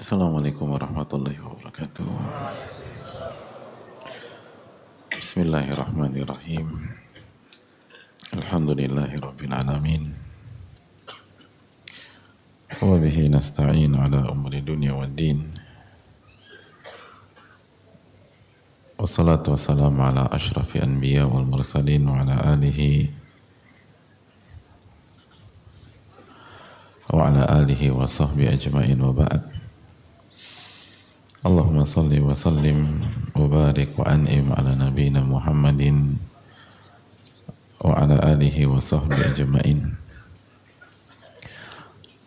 Assalamualaikum warahmatullahi wabarakatuh. Bismillahirrahmanirrahim. Alhamdulillahi rabbil alamin. Wa ala umri dunya wad din. Wassalatu wassalamu ala ashrafi anbiya wal mursalin wa ala alihi wa ala alihi wa sahbihi ajma'in wa. اللهم صل وسلم وبارك وأنعم على نبينا محمد وعلى آله وصحبه أجمعين.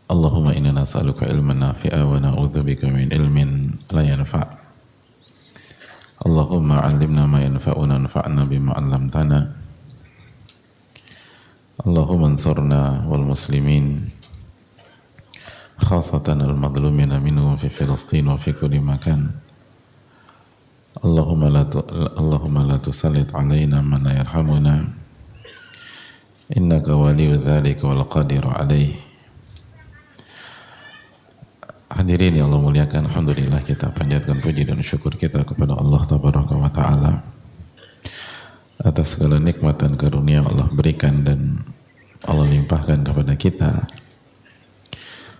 اللهم إنا نسألك علما نافعا ونعوذ بك من علم لا ينفع. اللهم علمنا ما ينفعنا وانفعنا بما علمتنا. اللهم انصرنا والمسلمين. خاصة المظلومين منهم في فلسطين وفي كل مكان اللهم لا اللهم لا تسلط علينا من لا يرحمنا إنك ولي ذلك والقادر عليه Hadirin yang Allah muliakan, Alhamdulillah kita panjatkan puji dan syukur kita kepada Allah Tabaraka wa Ta'ala atas segala nikmat dan karunia yang Allah berikan dan Allah limpahkan kepada kita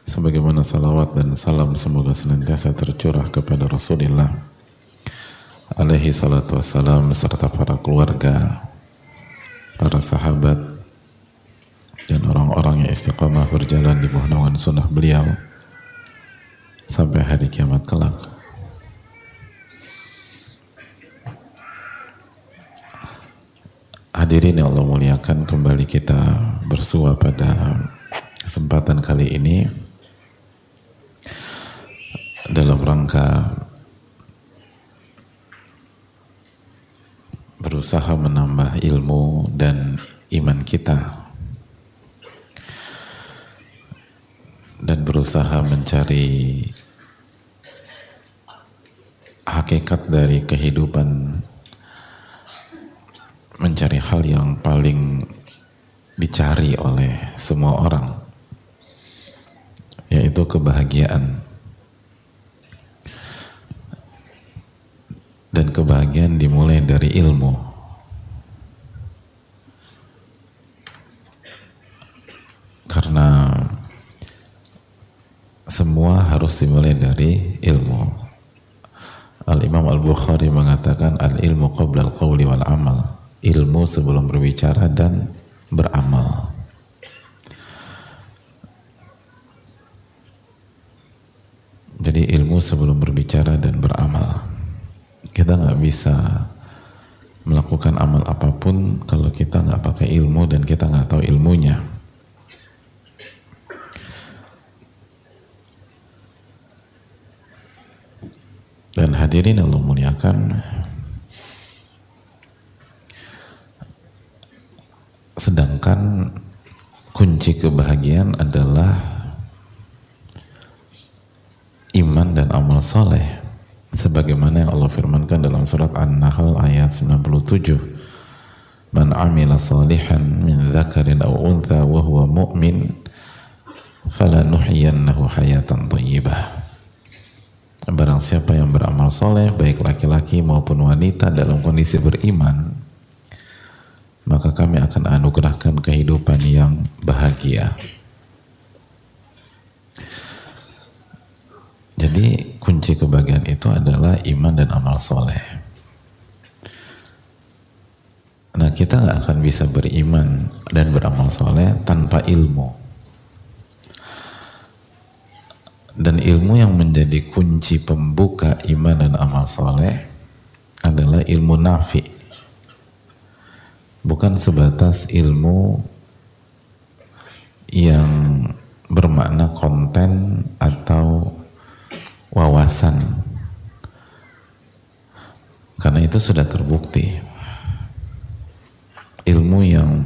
sebagaimana salawat dan salam semoga senantiasa tercurah kepada Rasulullah alaihi salatu wassalam serta para keluarga para sahabat dan orang-orang yang istiqamah berjalan di bawah sunnah beliau sampai hari kiamat kelak. Hadirin yang Allah muliakan kembali kita bersua pada kesempatan kali ini dalam rangka berusaha menambah ilmu dan iman kita. Dan berusaha mencari hakikat dari kehidupan. Mencari hal yang paling dicari oleh semua orang yaitu kebahagiaan dan kebahagiaan dimulai dari ilmu. Karena semua harus dimulai dari ilmu. Al-Imam Al-Bukhari mengatakan al-ilmu qabla al-qawli wal amal. Ilmu sebelum berbicara dan beramal. Jadi ilmu sebelum berbicara dan beramal kita nggak bisa melakukan amal apa pun kalau kita nggak pakai ilmu dan kita nggak tahu ilmunya. Dan hadirin Allah muliakan, sedangkan kunci kebahagiaan adalah iman dan amal soleh sebagaimana yang Allah firmankan dalam surat An-Nahl ayat 97 Man amila salihan min dzakarin aw untha wa huwa mu'min falanuhyiyannahu hayatan thayyibah Barang siapa yang beramal soleh baik laki-laki maupun wanita dalam kondisi beriman maka kami akan anugerahkan kehidupan yang bahagia. Jadi kunci kebahagiaan itu adalah iman dan amal soleh. Nah kita nggak akan bisa beriman dan beramal soleh tanpa ilmu. Dan ilmu yang menjadi kunci pembuka iman dan amal soleh adalah ilmu nafi. Bukan sebatas ilmu yang bermakna konten atau wawasan. Karena itu sudah terbukti. Ilmu yang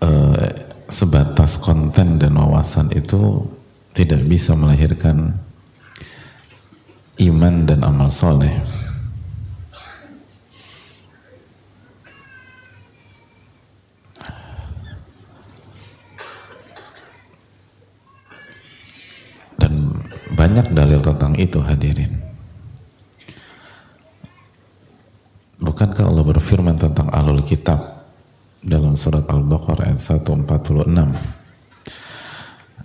uh, sebatas konten dan wawasan itu tidak bisa melahirkan iman dan amal soleh banyak dalil tentang itu hadirin. Bukankah Allah berfirman tentang ahlul kitab dalam surat Al-Baqarah ayat 146?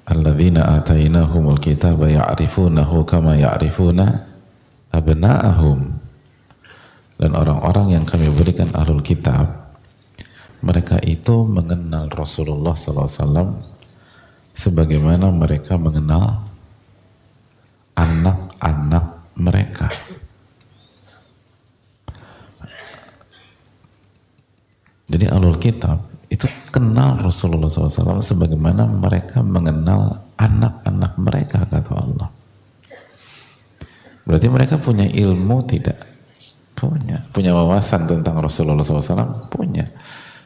Alladzina atainahumul kitaba ya'rifunahu kama ya'rifuna abna'ahum. Dan orang-orang yang kami berikan ahlul kitab, mereka itu mengenal Rasulullah SAW sebagaimana mereka mengenal anak-anak mereka. Jadi alul kitab itu kenal Rasulullah SAW sebagaimana mereka mengenal anak-anak mereka kata Allah. Berarti mereka punya ilmu tidak? Punya. Punya wawasan tentang Rasulullah SAW? Punya.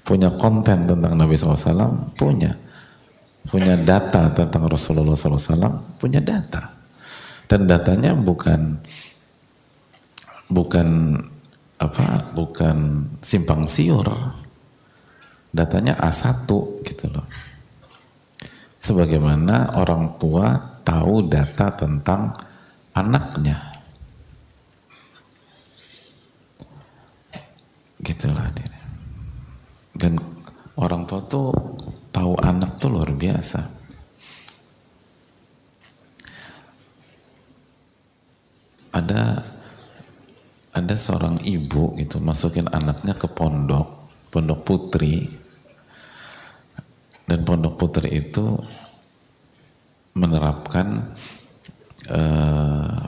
Punya konten tentang Nabi SAW? Punya. Punya data tentang Rasulullah SAW? Punya data. Dan datanya bukan bukan apa? Bukan simpang siur datanya A1 gitu loh. Sebagaimana orang tua tahu data tentang anaknya. Gitulah. Dan orang tua tuh tahu anak tuh luar biasa. Ada ada seorang ibu gitu masukin anaknya ke pondok, pondok putri, dan Pondok Putri itu menerapkan uh,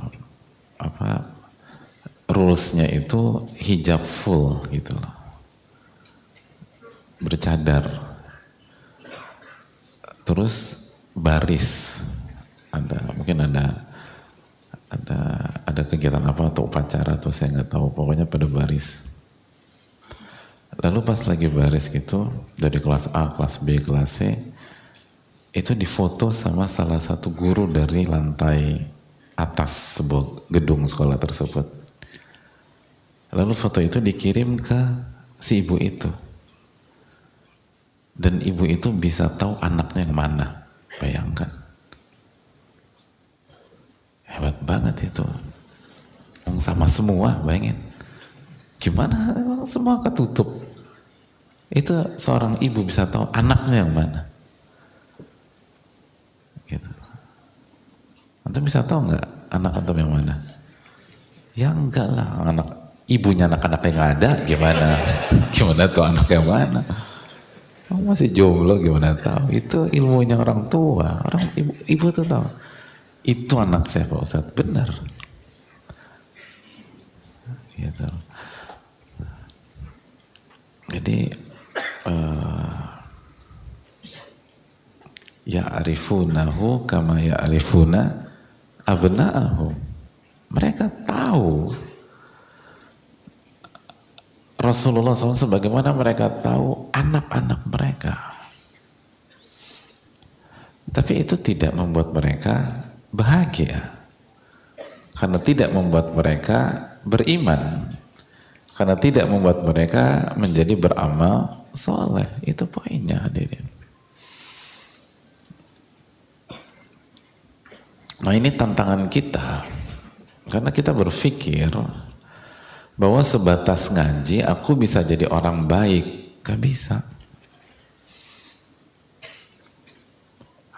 apa rulesnya itu hijab full gitu bercadar. Terus baris ada mungkin ada ada ada kegiatan apa atau upacara atau saya nggak tahu pokoknya pada baris Lalu pas lagi baris gitu, dari kelas A, kelas B, kelas C, itu difoto sama salah satu guru dari lantai atas sebuah gedung sekolah tersebut. Lalu foto itu dikirim ke si ibu itu. Dan ibu itu bisa tahu anaknya yang mana. Bayangkan. Hebat banget itu. Sama semua, bayangin. Gimana semua ketutup. Itu seorang ibu bisa tahu anaknya yang mana. Gitu. Antum bisa tahu nggak anak antum yang mana? Ya enggak lah, anak ibunya anak-anaknya nggak ada, gimana? Gimana tuh anak yang mana? Oh, masih jomblo gimana tahu? Itu ilmunya orang tua. Orang ibu, ibu tuh tahu. Itu anak saya Pak Ustadz, benar. Gitu. Jadi uh, ya'rifunahu kama ya'rifuna abna'ahum. Mereka tahu Rasulullah SAW sebagaimana mereka tahu anak-anak mereka. Tapi itu tidak membuat mereka bahagia. Karena tidak membuat mereka beriman. Karena tidak membuat mereka menjadi beramal soleh. Itu poinnya hadirin. Nah ini tantangan kita. Karena kita berpikir bahwa sebatas ngaji aku bisa jadi orang baik. Gak bisa.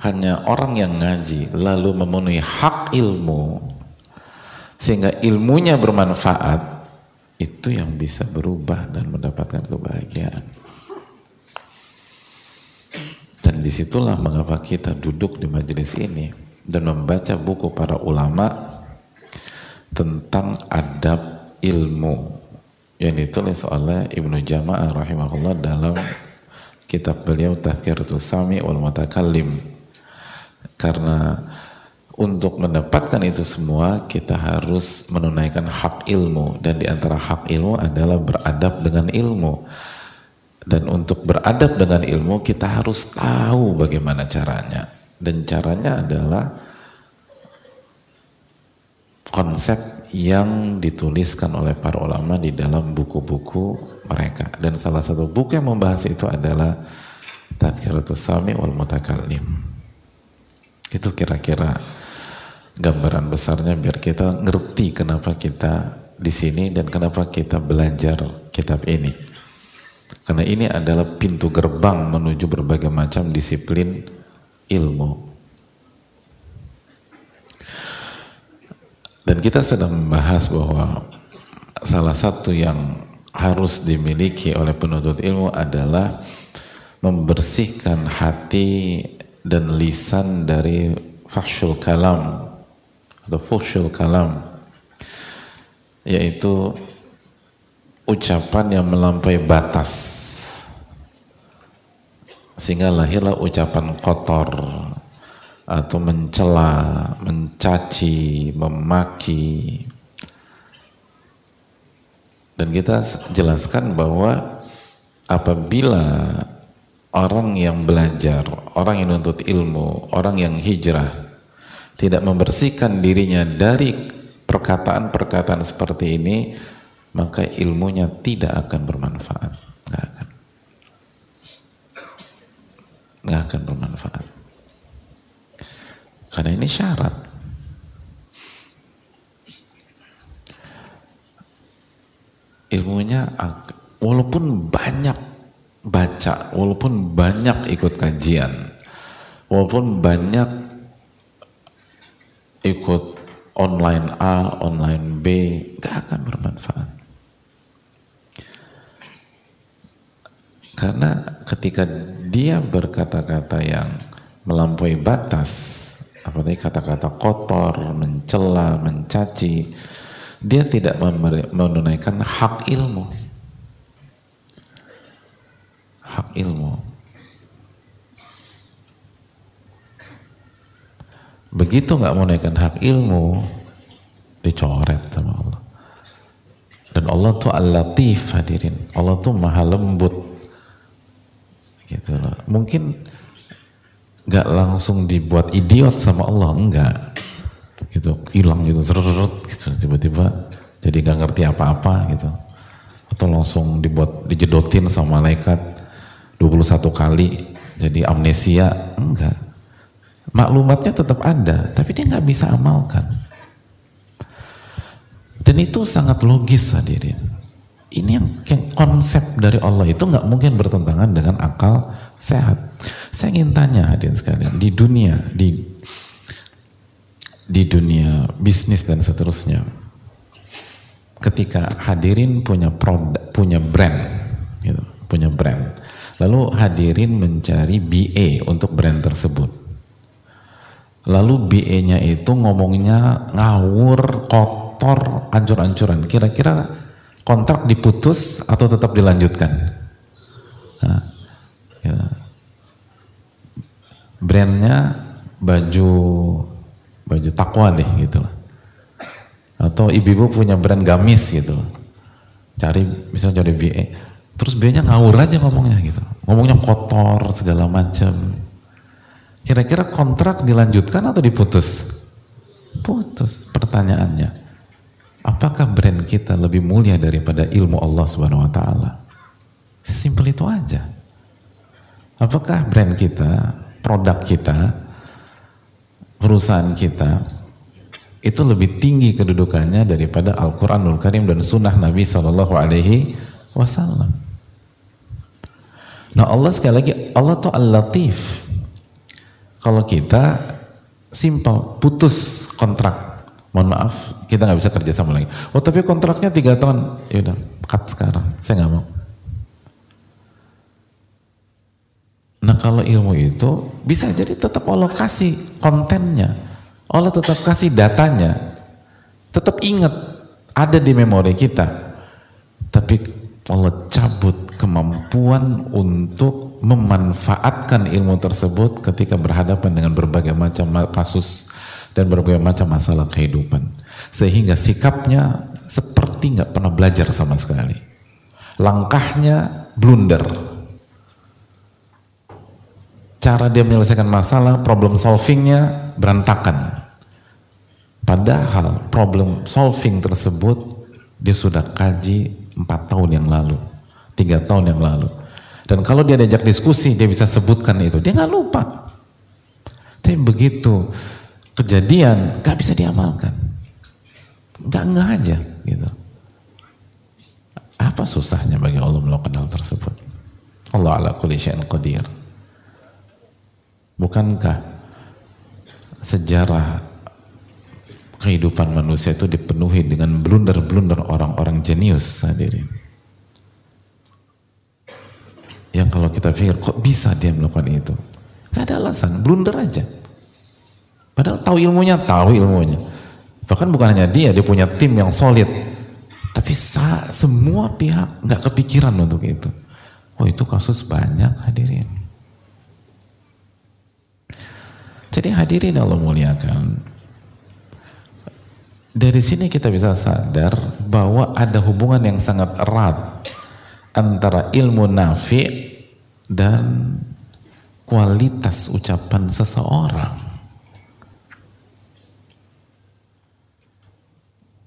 Hanya orang yang ngaji lalu memenuhi hak ilmu sehingga ilmunya bermanfaat itu yang bisa berubah dan mendapatkan kebahagiaan. Dan di situlah mengapa kita duduk di majelis ini dan membaca buku para ulama tentang adab ilmu yang ditulis oleh Ibnu Jama'ah rahimahullah dalam kitab beliau Tazkiratul Sami wal Mutakallim karena untuk mendapatkan itu semua kita harus menunaikan hak ilmu dan di antara hak ilmu adalah beradab dengan ilmu dan untuk beradab dengan ilmu kita harus tahu bagaimana caranya. Dan caranya adalah konsep yang dituliskan oleh para ulama di dalam buku-buku mereka. Dan salah satu buku yang membahas itu adalah Tadkiratus Sami wal Mutakallim. Itu kira-kira gambaran besarnya biar kita ngerti kenapa kita di sini dan kenapa kita belajar kitab ini. Karena ini adalah pintu gerbang menuju berbagai macam disiplin ilmu. Dan kita sedang membahas bahwa salah satu yang harus dimiliki oleh penuntut ilmu adalah membersihkan hati dan lisan dari fahsyul kalam atau fuhsyul kalam yaitu ucapan yang melampaui batas. Sehingga lahirlah ucapan kotor atau mencela, mencaci, memaki. Dan kita jelaskan bahwa apabila orang yang belajar, orang yang nuntut ilmu, orang yang hijrah tidak membersihkan dirinya dari perkataan-perkataan seperti ini, maka ilmunya tidak akan bermanfaat. Nggak akan. Nggak akan bermanfaat. Karena ini syarat. Ilmunya, walaupun banyak baca, walaupun banyak ikut kajian, walaupun banyak ikut online A, online B, gak akan bermanfaat. Karena ketika dia berkata-kata yang melampaui batas, apalagi kata-kata kotor, mencela, mencaci, dia tidak menunaikan hak ilmu. Hak ilmu. Begitu nggak menunaikan hak ilmu, dicoret sama Allah. Dan Allah tuh al-latif hadirin. Allah tuh maha lembut gitu loh mungkin nggak langsung dibuat idiot sama Allah enggak gitu hilang gitu serut gitu tiba-tiba jadi nggak ngerti apa-apa gitu atau langsung dibuat dijedotin sama malaikat 21 kali jadi amnesia enggak. Maklumatnya tetap ada tapi dia nggak bisa amalkan. Dan itu sangat logis hadirin. Ini yang, yang konsep dari Allah itu nggak mungkin bertentangan dengan akal sehat. Saya ingin tanya hadirin sekalian di dunia di di dunia bisnis dan seterusnya, ketika hadirin punya produk, punya brand, gitu, punya brand, lalu hadirin mencari BA untuk brand tersebut, lalu BA-nya itu ngomongnya ngawur, kotor, ancur-ancuran, kira-kira kontrak diputus atau tetap dilanjutkan? Nah, ya. Brandnya baju baju takwa deh gitu lah. Atau ibu-ibu punya brand gamis gitu loh. Cari misalnya cari BE. Terus B-nya ngawur aja ngomongnya gitu. Ngomongnya kotor segala macam. Kira-kira kontrak dilanjutkan atau diputus? Putus pertanyaannya. Apakah brand kita lebih mulia daripada ilmu Allah Subhanahu wa taala? Sesimpel itu aja. Apakah brand kita, produk kita, perusahaan kita itu lebih tinggi kedudukannya daripada Al-Qur'anul Karim dan sunnah Nabi Shallallahu alaihi wasallam? Nah, Allah sekali lagi Allah tuh Al-Latif. Kalau kita simpel putus kontrak. Mohon maaf kita nggak bisa kerja sama lagi. Oh tapi kontraknya tiga tahun. Ya udah cut sekarang. Saya nggak mau. Nah kalau ilmu itu bisa jadi tetap Allah kasih kontennya. Allah tetap kasih datanya. Tetap ingat ada di memori kita. Tapi Allah cabut kemampuan untuk memanfaatkan ilmu tersebut ketika berhadapan dengan berbagai macam kasus dan berbagai macam masalah kehidupan. Sehingga sikapnya seperti nggak pernah belajar sama sekali. Langkahnya blunder. Cara dia menyelesaikan masalah, problem solvingnya berantakan. Padahal problem solving tersebut dia sudah kaji empat tahun yang lalu, tiga tahun yang lalu. Dan kalau dia diajak diskusi, dia bisa sebutkan itu. Dia nggak lupa. Tapi begitu kejadian gak bisa diamalkan. Gak nggak aja gitu. Apa susahnya bagi Allah melakukan hal tersebut? Allah ala kulli syai'in qadir. Bukankah sejarah kehidupan manusia itu dipenuhi dengan blunder-blunder orang-orang jenius hadirin. Yang kalau kita pikir kok bisa dia melakukan itu? Gak ada alasan, blunder aja. Padahal tahu ilmunya, tahu ilmunya. Bahkan bukan hanya dia, dia punya tim yang solid. Tapi semua pihak nggak kepikiran untuk itu. Oh itu kasus banyak hadirin. Jadi hadirin Allah muliakan. Dari sini kita bisa sadar bahwa ada hubungan yang sangat erat antara ilmu nafi dan kualitas ucapan seseorang.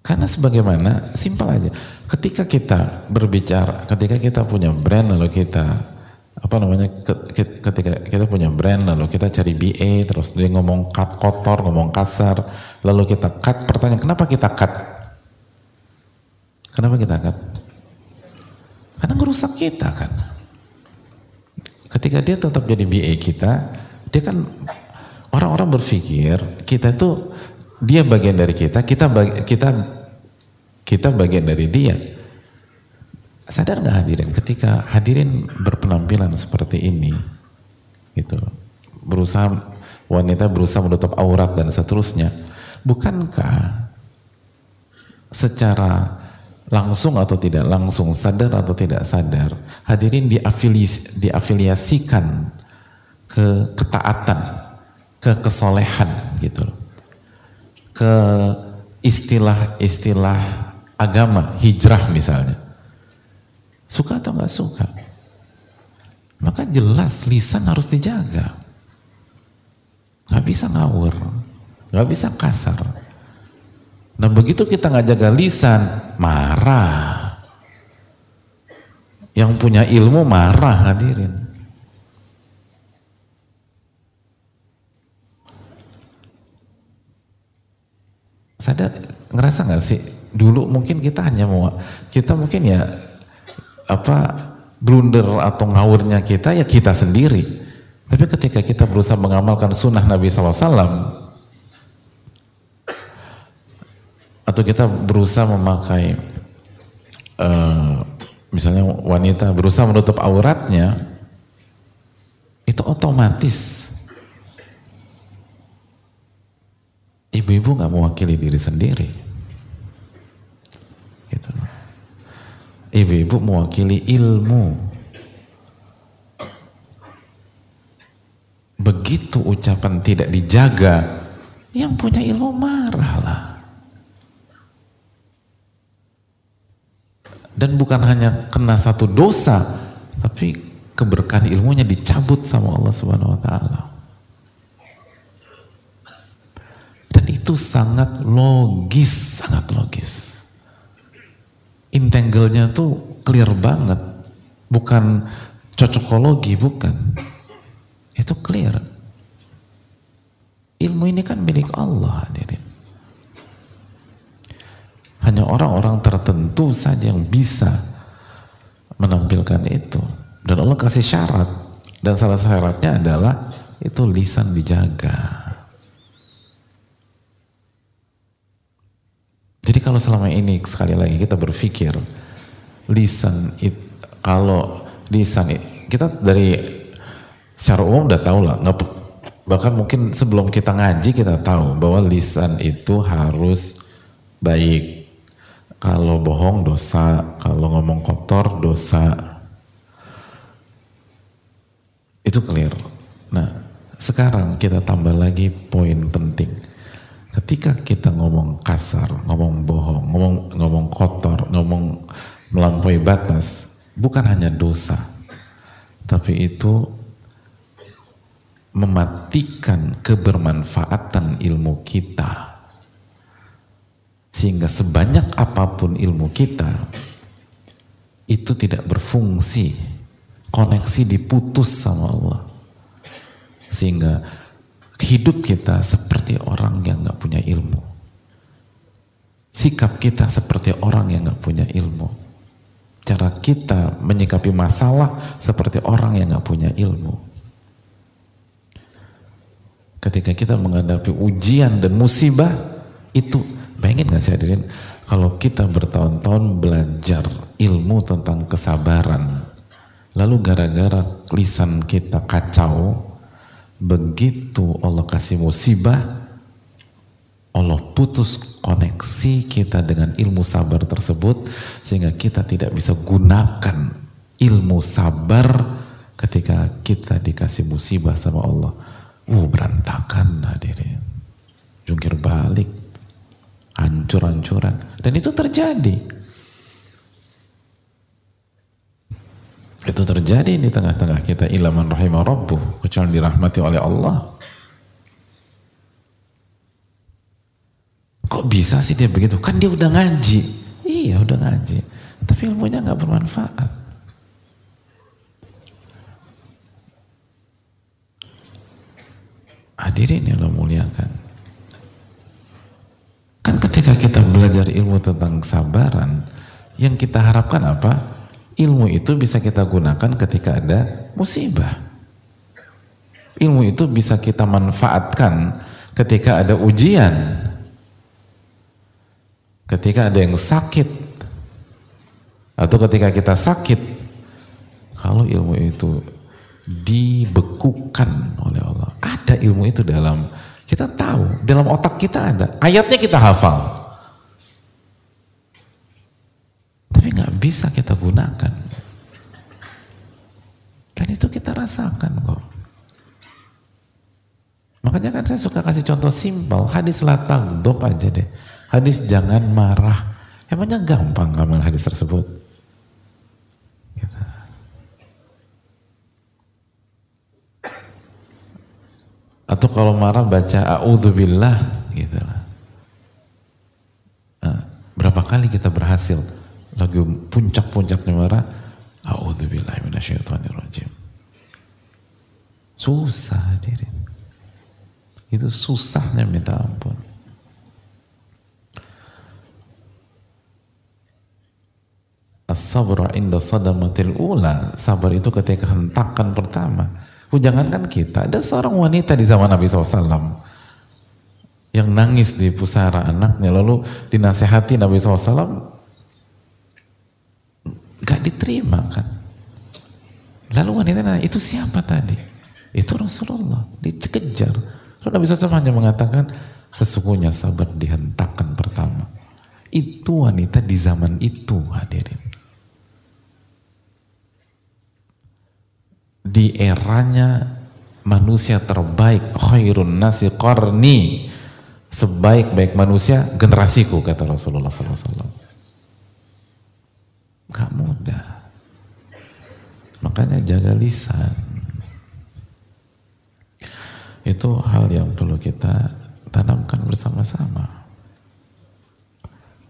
Karena sebagaimana simpel aja, ketika kita berbicara, ketika kita punya brand lalu kita apa namanya ketika kita punya brand lalu kita cari BA terus dia ngomong cut kotor ngomong kasar lalu kita cut pertanyaan kenapa kita cut? Kenapa kita cut karena merusak kita kan. Ketika dia tetap jadi BA kita dia kan orang-orang berpikir kita itu dia bagian dari kita kita bagi, kita kita bagian dari dia. Sadar nggak hadirin? Ketika hadirin berpenampilan seperti ini, gitu, berusaha wanita berusaha menutup aurat dan seterusnya, bukankah secara langsung atau tidak langsung, sadar atau tidak sadar, hadirin diafiliasi, diafiliasikan ke ketaatan, ke kesolehan gitu ke istilah-istilah agama, hijrah misalnya Suka atau nggak suka? Maka jelas lisan harus dijaga. Gak bisa ngawur, gak bisa kasar. Nah begitu kita nggak jaga lisan, marah. Yang punya ilmu marah hadirin. Sadar, ngerasa nggak sih? Dulu mungkin kita hanya mau, kita mungkin ya apa blunder atau ngawurnya kita ya kita sendiri. Tapi ketika kita berusaha mengamalkan sunnah Nabi SAW atau kita berusaha memakai uh, misalnya wanita berusaha menutup auratnya itu otomatis ibu-ibu nggak mewakili diri sendiri gitu Ibu-ibu mewakili ilmu. Begitu ucapan tidak dijaga, yang punya ilmu marahlah. Dan bukan hanya kena satu dosa, tapi keberkahan ilmunya dicabut sama Allah Subhanahu wa taala. Dan itu sangat logis, sangat logis entangle-nya tuh clear banget. Bukan cocokologi, bukan. Itu clear. Ilmu ini kan milik Allah hadirin. Hanya orang-orang tertentu saja yang bisa menampilkan itu. Dan Allah kasih syarat. Dan salah syaratnya adalah itu lisan dijaga. Jadi kalau selama ini sekali lagi kita berpikir lisan it, kalau lisan it, kita dari secara umum udah tahu lah nggak bahkan mungkin sebelum kita ngaji kita tahu bahwa lisan itu harus baik kalau bohong dosa. Kalau ngomong kotor dosa. Itu clear. Nah sekarang kita tambah lagi poin penting. Ketika kita ngomong kasar, ngomong bohong, ngomong ngomong kotor, ngomong melampaui batas, bukan hanya dosa, tapi itu mematikan kebermanfaatan ilmu kita. Sehingga sebanyak apa pun ilmu kita, itu tidak berfungsi. Koneksi diputus sama Allah. Sehingga hidup kita seperti orang yang nggak punya ilmu. Sikap kita seperti orang yang nggak punya ilmu. Cara kita menyikapi masalah seperti orang yang nggak punya ilmu. Ketika kita menghadapi ujian dan musibah, itu bayangin gak sih hadirin, kalau kita bertahun-tahun belajar ilmu tentang kesabaran, lalu gara-gara lisan kita kacau, begitu Allah kasih musibah, Allah putus koneksi kita dengan ilmu sabar tersebut sehingga kita tidak bisa gunakan ilmu sabar ketika kita dikasih musibah sama Allah. Uh, berantakan hadirin. Jungkir balik. Hancur-hancuran. Dan itu terjadi. Itu terjadi di tengah-tengah kita ilaman rahimah rabbuh, kecuali dirahmati oleh Allah. Kok bisa sih dia begitu? Kan dia udah ngaji. Iya udah ngaji. Tapi ilmunya nggak bermanfaat. Hadirin yang Allah muliakan. Kan ketika kita belajar ilmu tentang kesabaran, yang kita harapkan apa? ilmu itu bisa kita gunakan ketika ada musibah. Ilmu itu bisa kita manfaatkan ketika ada ujian. Ketika ada yang sakit. Atau ketika kita sakit. Kalau ilmu itu dibekukan oleh Allah. Ada ilmu itu dalam kita tahu, dalam otak kita ada. Ayatnya kita hafal. Tapi nggak bisa kita gunakan. Dan itu kita rasakan kok. Makanya kan saya suka kasih contoh simpel. Hadis latang dop aja deh. Hadis jangan marah. Emangnya gampang ngamal hadis tersebut? Atau kalau marah baca a'udzubillah gitu lah. Nah, berapa kali kita berhasil lagi puncak-puncaknya marah, A'udzubillahi minasyaitonirrajim. Susah jadi. Itu susahnya minta ampun. As-sabra inda sadamatil ula. Sabar itu ketika hentakan pertama. Jangankan kita, ada seorang wanita di zaman Nabi SAW yang nangis di pusara anaknya lalu dinasehati Nabi SAW Gak diterima kan. Lalu wanita nanya, itu siapa tadi? Itu Rasulullah, dikejar. Lalu Nabi SAW hanya mengatakan, sesungguhnya sabar dihentakkan pertama. Itu wanita di zaman itu hadirin. Di eranya manusia terbaik, khairun nasi qarni, sebaik-baik manusia generasiku kata Rasulullah SAW. Gak mudah. Makanya jaga lisan. Itu hal yang perlu kita tanamkan bersama-sama.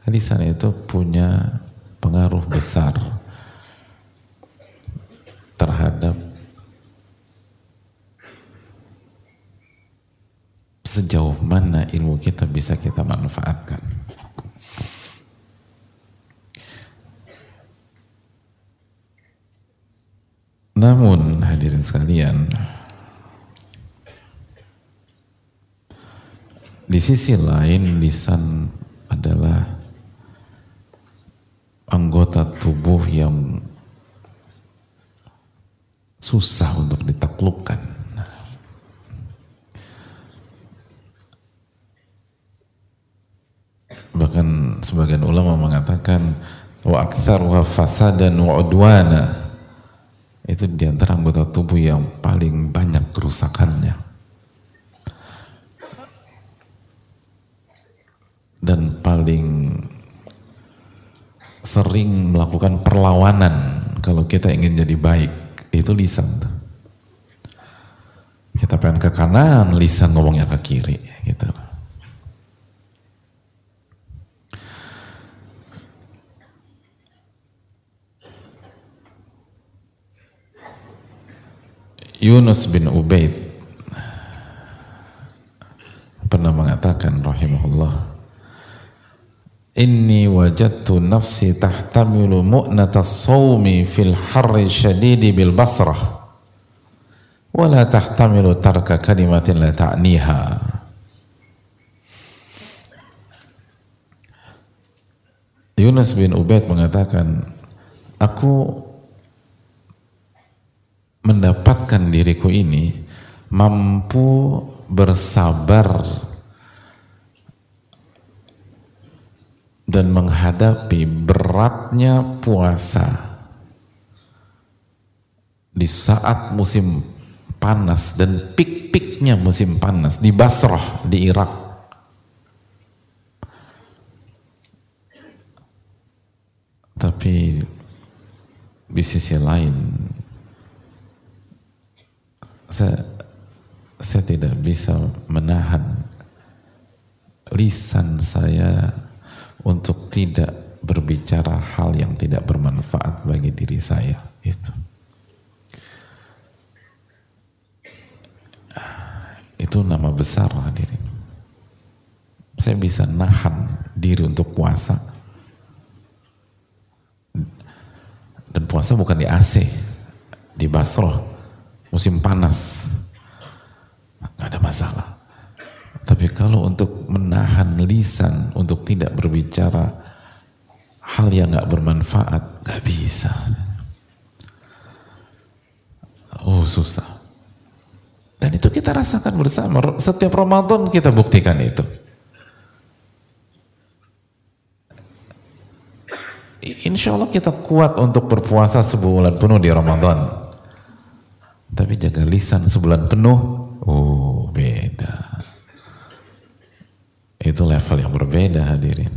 Lisan itu punya pengaruh besar terhadap sejauh mana ilmu kita bisa kita manfaatkan. Namun hadirin sekalian, di sisi lain lisan adalah anggota tubuh yang susah untuk ditaklukkan. Bahkan sebagian ulama mengatakan wa aktsar wa fasadan wa udwana itu di antara anggota tubuh yang paling banyak kerusakannya. Dan paling sering melakukan perlawanan kalau kita ingin jadi baik, itu lisan. Kita pengen ke kanan, lisan ngomongnya ke kiri, gitu. Yunus bin Ubaid. Pernah mengatakan rahimahullah Inni wajadtu nafsi tahtamilu mu'nata sawmi fil harri syadidi bil basrah wala tahtamilu tarka kalimatin la ta'niha. Yunus bin Ubaid mengatakan aku mendapatkan diriku ini mampu bersabar dan menghadapi beratnya puasa di saat musim panas dan pik-piknya musim panas di Basrah di Irak. Tapi di sisi lain saya saya tidak bisa menahan lisan saya untuk tidak berbicara hal yang tidak bermanfaat bagi diri saya itu. Itu nama besar hadirin saya bisa nahan diri untuk puasa. Dan puasa bukan di AC di Basroh musim panas nggak ada masalah tapi kalau untuk menahan lisan untuk tidak berbicara hal yang nggak bermanfaat, nggak bisa. Oh susah. Dan itu kita rasakan bersama. Setiap Ramadan kita buktikan itu. Insya Allah kita kuat untuk berpuasa sebulan penuh di Ramadan. Tapi jaga lisan sebulan penuh, oh beda. Itu level yang berbeda hadirin.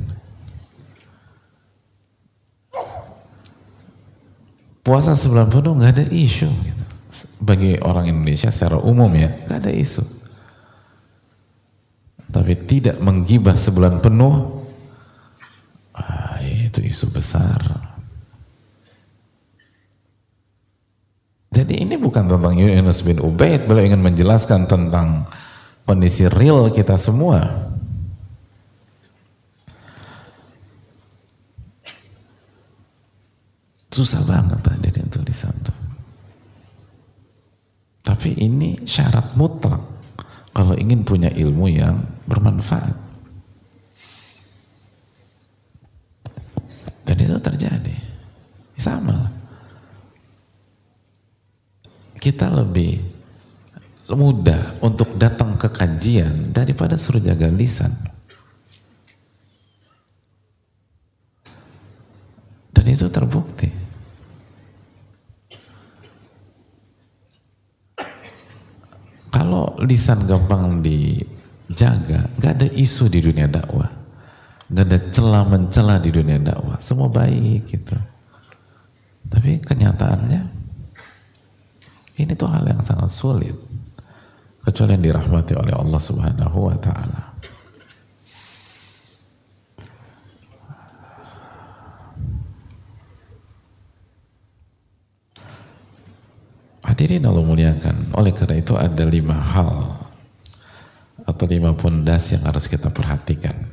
Puasa sebulan penuh nggak ada isu. Gitu. Bagi orang Indonesia secara umum ya, nggak ada isu. Tapi tidak menggibah sebulan penuh, ah, itu isu besar. Jadi ini bukan tentang Yunus bin Ubaid, beliau ingin menjelaskan tentang kondisi real kita semua. Susah banget hadirin tulisan tuh. Tapi ini syarat mutlak kalau ingin punya ilmu yang bermanfaat. Dan itu terjadi. Sama Kita lebih mudah untuk datang ke kajian daripada suruh jaga lisan. Dan itu terbukti. Kalau lisan gampang dijaga, nggak ada isu di dunia dakwah, nggak ada celah mencela di dunia dakwah, semua baik gitu. Tapi kenyataannya ini tuh hal yang sangat sulit, kecuali yang dirahmati oleh Allah Subhanahu Wa Taala. Hadirin Allah muliakan. Oleh karena itu ada lima hal atau lima pondasi yang harus kita perhatikan.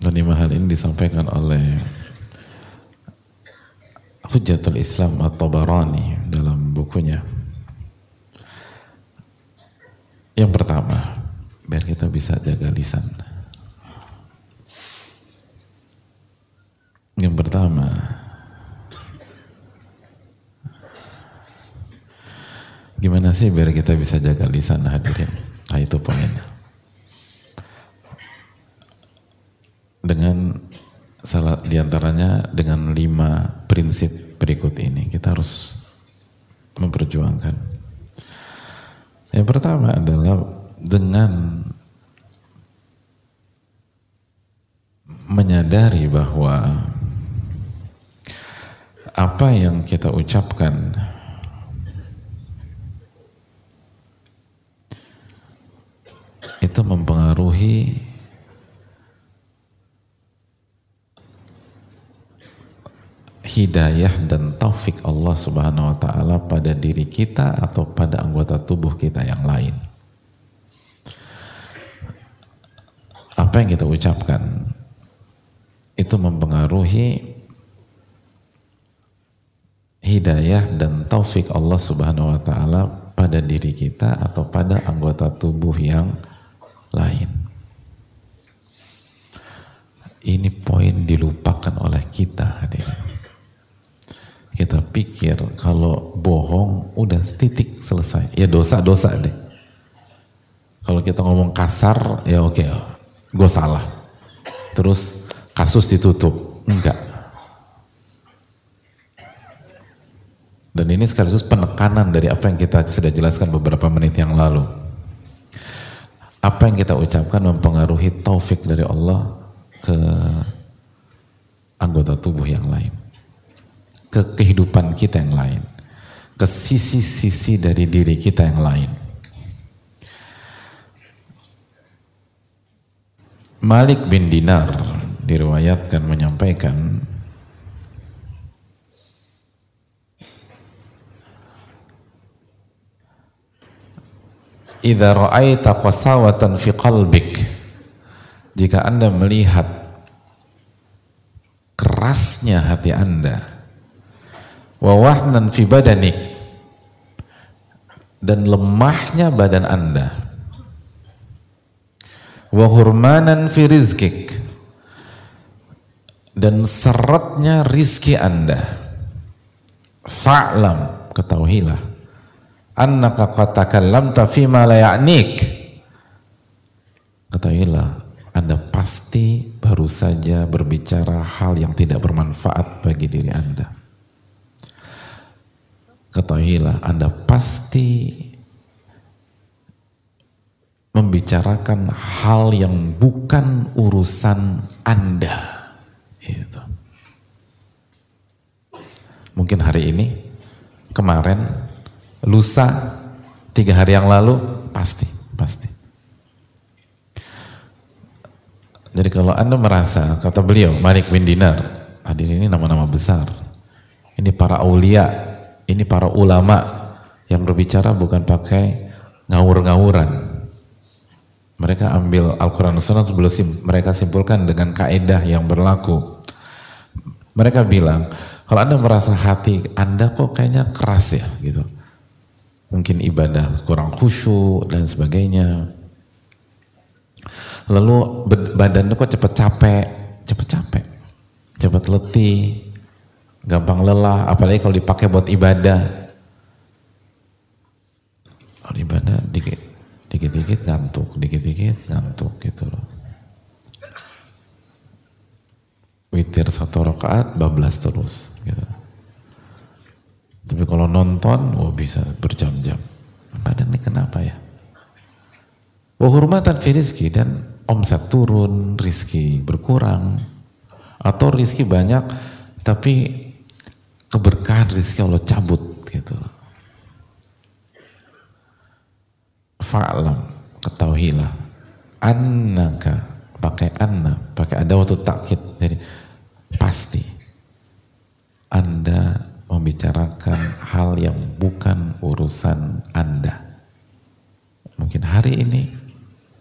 Dan lima hal ini disampaikan oleh Hujjatul Islam At-Tabarani dalam bukunya yang pertama, biar kita bisa jaga lisan. Yang pertama, gimana sih biar kita bisa jaga lisan hadirin? Nah itu poinnya. Dengan salah di antaranya dengan lima prinsip berikut ini kita harus memperjuangkan. Yang pertama adalah dengan menyadari bahwa apa yang kita ucapkan itu mempengaruhi hidayah dan taufik Allah Subhanahu wa taala pada diri kita atau pada anggota tubuh kita yang lain. Apa yang kita ucapkan itu mempengaruhi hidayah dan taufik Allah Subhanahu wa taala pada diri kita atau pada anggota tubuh yang lain. Ini poin dilupakan oleh kita hadirin kita pikir kalau bohong udah titik selesai. Ya dosa-dosa deh. Kalau kita ngomong kasar ya oke gue salah. Terus kasus ditutup. Enggak. Dan ini sekaligus penekanan dari apa yang kita sudah jelaskan beberapa menit yang lalu. Apa yang kita ucapkan mempengaruhi taufik dari Allah ke anggota tubuh yang lain ke kehidupan kita yang lain, ke sisi-sisi dari diri kita yang lain. Malik bin Dinar diriwayatkan menyampaikan Idza ra'aita qasawatan fi qalbik jika Anda melihat kerasnya hati Anda wawahnan fi badanik dan lemahnya badan anda. Wahurmanan fi rizkik dan seretnya rizki anda. Fa'lam ketahuilah. Annaka qatakallamta fima la ya'nik. Ketahuilah anda pasti baru saja berbicara hal yang tidak bermanfaat bagi diri anda ketahuilah Anda pasti membicarakan hal yang bukan urusan Anda. Itu. Mungkin hari ini, kemarin, lusa, tiga hari yang lalu, pasti, pasti. Jadi kalau Anda merasa, kata beliau, Malik bin Dinar, hadir ini nama-nama besar. Ini para aulia, ini para ulama yang berbicara bukan pakai ngawur-ngawuran. Mereka ambil Al-Quran Sunnah sebelum mereka simpulkan dengan kaedah yang berlaku. Mereka bilang, kalau Anda merasa hati Anda kok kayaknya keras ya gitu. Mungkin ibadah kurang khusyuk dan sebagainya. Lalu badan kok cepet capek, cepet capek, cepet letih, gampang lelah, apalagi kalau dipakai buat ibadah. Kalau ibadah dikit, dikit-dikit ngantuk, dikit-dikit ngantuk gitu loh. Witir satu rakaat, bablas terus. Gitu. Tapi kalau nonton, oh bisa berjam-jam. Badan ini kenapa ya? Wahurmatan fi rizki dan omset turun, rizki berkurang. Atau rizki banyak, tapi keberkahan rezeki Allah cabut gitu. Fa'lam, ketahuilah annaka pakai anna, pakai ada waktu takkit. Jadi pasti Anda membicarakan hal yang bukan urusan Anda. Mungkin hari ini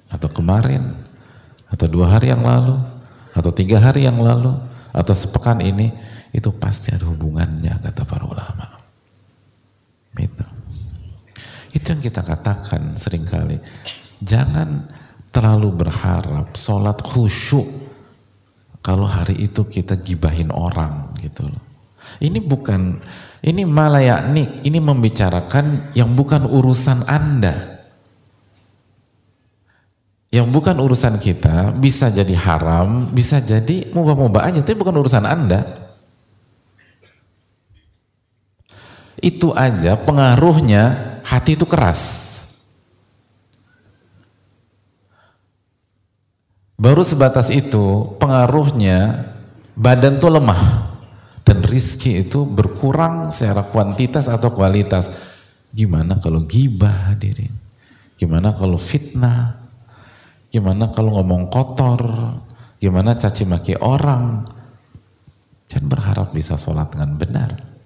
atau kemarin atau dua hari yang lalu atau tiga hari yang lalu atau sepekan ini itu pasti ada hubungannya kata para ulama. Itu. Itu yang kita katakan sering kali. Jangan terlalu berharap sholat khusyuk kalau hari itu kita gibahin orang gitu loh. Ini bukan, ini malah yakni, ini membicarakan yang bukan urusan Anda. Yang bukan urusan kita bisa jadi haram, bisa jadi mubah-mubah aja, tapi bukan urusan Anda. Itu aja pengaruhnya hati itu keras. Baru sebatas itu pengaruhnya badan tuh lemah dan rizki itu berkurang secara kuantitas atau kualitas. Gimana kalau gibah hadirin? Gimana kalau fitnah? Gimana kalau ngomong kotor? Gimana caci maki orang? Jangan berharap bisa sholat dengan benar.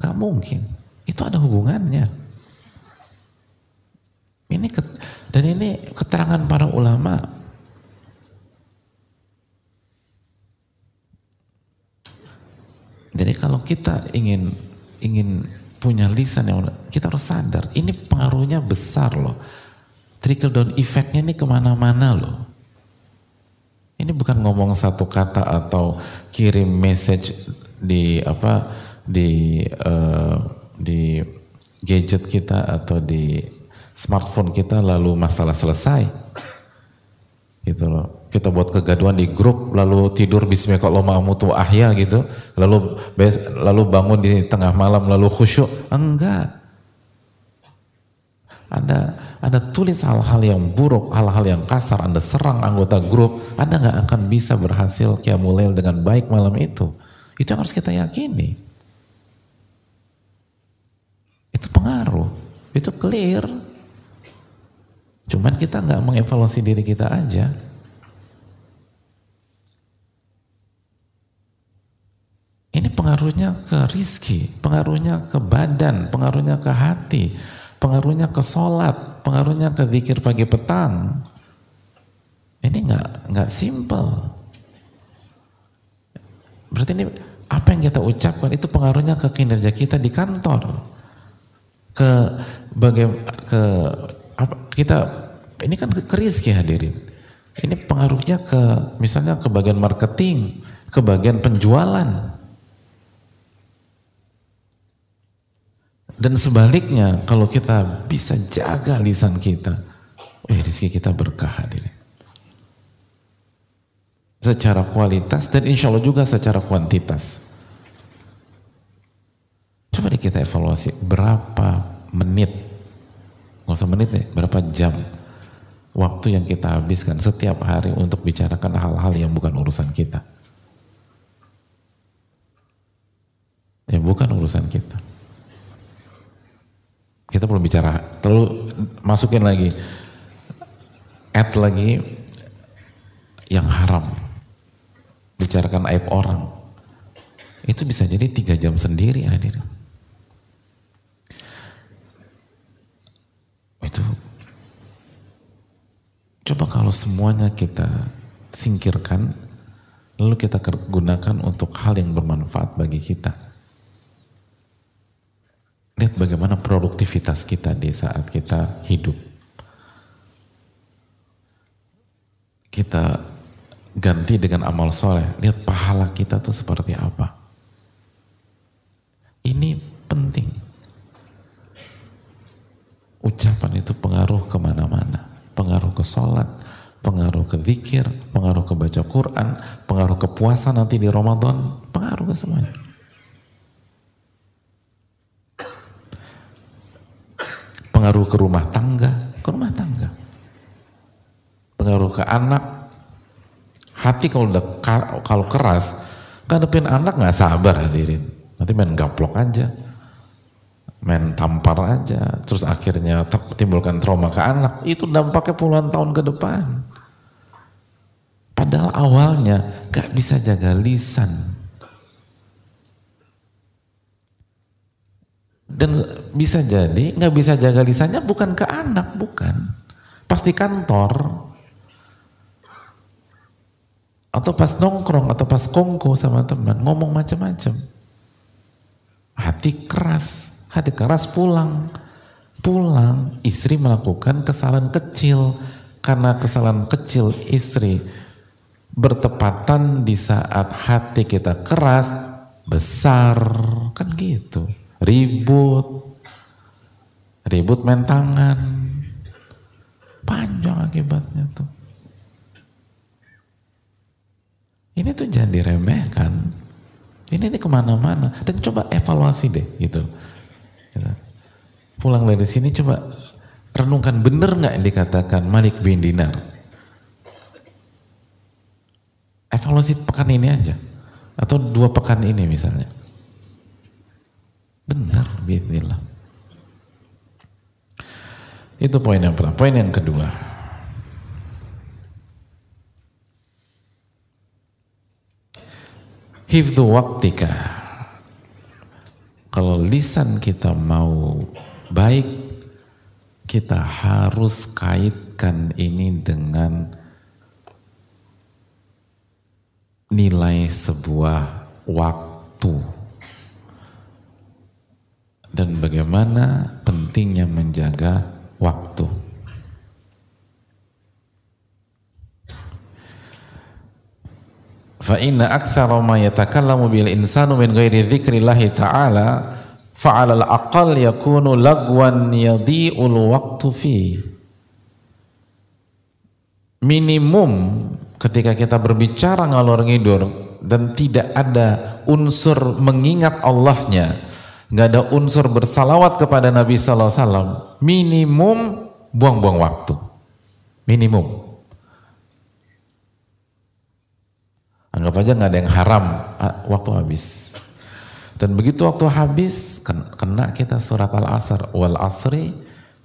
Gak mungkin. Itu ada hubungannya. Ini dan ini keterangan para ulama. Jadi kalau kita ingin ingin punya lisan yang kita harus sadar ini pengaruhnya besar loh. Trickle down effectnya ini ke mana-mana loh. Ini bukan ngomong satu kata atau kirim message di apa di uh, di gadget kita atau di smartphone kita lalu masalah selesai. Gitu loh. Kita buat kegaduhan di grup lalu tidur bismillahirrahmanirrahim ahya gitu. Lalu lalu bangun di tengah malam lalu khusyuk. Enggak. Ada ada tulis hal-hal yang buruk, hal-hal yang kasar, Anda serang anggota grup, Anda nggak akan bisa berhasil kiamulail dengan baik malam itu. Itu yang harus kita yakini. Itu pengaruh, itu clear. Cuman kita nggak mengevaluasi diri kita aja. Ini pengaruhnya ke rizki, pengaruhnya ke badan, pengaruhnya ke hati, pengaruhnya ke sholat, pengaruhnya ke zikir pagi petang. Ini nggak nggak simple. Berarti ini apa yang kita ucapkan itu pengaruhnya ke kinerja kita di kantor, ke bagaimana ke apa, kita ini kan ke, hadirin. Ini pengaruhnya ke misalnya ke bagian marketing, ke bagian penjualan. Dan sebaliknya kalau kita bisa jaga lisan kita, oh rizki kita berkah hadirin. Secara kualitas dan insya Allah juga secara kuantitas. Coba deh kita evaluasi berapa menit nggak usah menit deh, berapa jam waktu yang kita habiskan setiap hari untuk bicarakan hal-hal yang bukan urusan kita. Ya bukan urusan kita. Kita perlu bicara, terlalu masukin lagi, add lagi yang haram. Bicarakan aib orang. Itu bisa jadi tiga jam sendiri hadir. Itu coba kalau semuanya kita singkirkan lalu kita gunakan untuk hal yang bermanfaat bagi kita. Lihat bagaimana produktivitas kita di saat kita hidup. Kita ganti dengan amal soleh. Lihat pahala kita tuh seperti apa. Ini penting ucapan itu pengaruh ke mana-mana. Pengaruh ke sholat, pengaruh ke zikir, pengaruh ke baca Quran, pengaruh ke puasa nanti di Ramadan, pengaruh ke semuanya. Pengaruh ke rumah tangga, ke rumah tangga. Pengaruh ke anak, hati kalau udah kalau keras, ngadepin anak nggak sabar hadirin. Nanti main gaplok aja main tampar aja, terus akhirnya timbulkan trauma ke anak, itu dampaknya puluhan tahun ke depan. Padahal awalnya gak bisa jaga lisan. Dan bisa jadi gak bisa jaga lisannya bukan ke anak, bukan. Pasti kantor. Atau pas nongkrong, atau pas kongko sama teman, ngomong macam-macam. Hati keras, hati keras pulang. Pulang, istri melakukan kesalahan kecil. Karena kesalahan kecil istri bertepatan di saat hati kita keras, besar. Kan gitu. Ribut. Ribut main tangan. Panjang akibatnya tuh. Ini tuh jangan diremehkan. Ini nih ke mana-mana. Dan coba evaluasi deh gitu. Gitu. Pulang dari sini coba renungkan benar nggak yang dikatakan Malik bin Dinar. Evaluasi pekan ini aja. Atau dua pekan ini misalnya. Benar, bismillah. Itu poin yang pertama. Poin yang kedua. hifdhu waktika kalau lisan kita mau baik kita harus kaitkan ini dengan nilai sebuah waktu dan bagaimana pentingnya menjaga waktu. Fa inna aktsara ma yatakallamu bil insanu min ghairi dzikrillah ta'ala fa 'alal aqall yakunu lagwan yadhi'ul waqtu fi. Minimum ketika kita berbicara ngalor ngidur dan tidak ada unsur mengingat Allahnya, nggak ada unsur bersalawat kepada Nabi Sallallahu Alaihi Wasallam, minimum buang-buang waktu, minimum. Anggap aja nggak ada yang haram, waktu habis. Dan begitu waktu habis, kena kita surat Al-Asr. Wal asri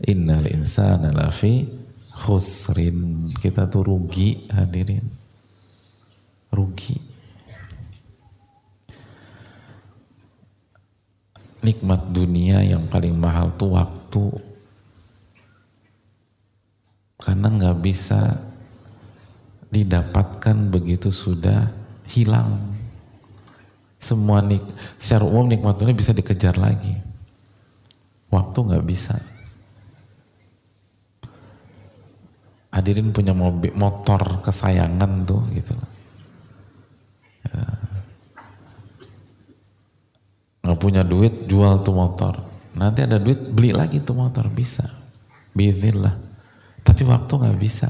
innal insana lafi khusrin. Kita tuh rugi hadirin. Rugi. Nikmat dunia yang paling mahal tuh waktu. Karena nggak bisa didapatkan begitu sudah hilang. Semua nik, secara umum nikmat bisa dikejar lagi. Waktu nggak bisa. Hadirin punya mobil, motor kesayangan tuh gitu. Ya. Nggak punya duit jual tuh motor. Nanti ada duit beli lagi tuh motor bisa. Bismillah. Tapi waktu nggak bisa.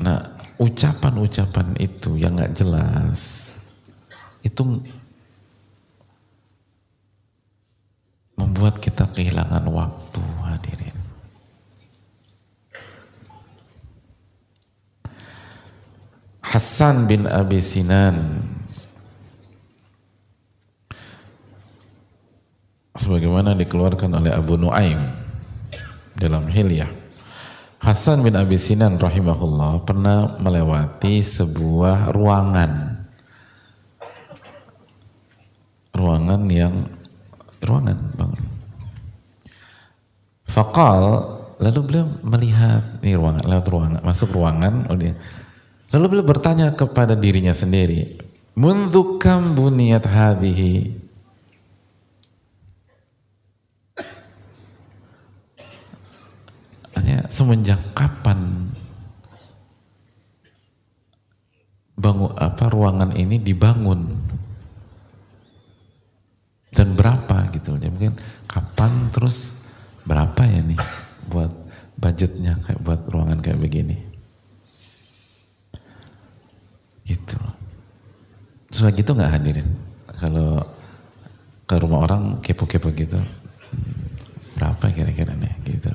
Nah, ucapan-ucapan itu yang nggak jelas itu membuat kita kehilangan waktu hadirin. Hasan bin Abi Sinan sebagaimana dikeluarkan oleh Abu Nuaim dalam Hilyah Hasan bin Abi Sinan rahimahullah pernah melewati sebuah ruangan. Ruangan yang ruangan bang. Fakal lalu beliau melihat nih ruangan lewat ruangan masuk ruangan oh. Lalu beliau bertanya kepada dirinya sendiri, "Mundzukam buniyat hadhihi?" Semenjak kapan bangun apa ruangan ini dibangun? Dan berapa gitu ya mungkin kapan terus berapa ya nih buat budgetnya kayak buat ruangan kayak begini? Itu suka gitu nggak hadirin? Kalau ke rumah orang kepo-kepo gitu berapa kira-kira nih gitu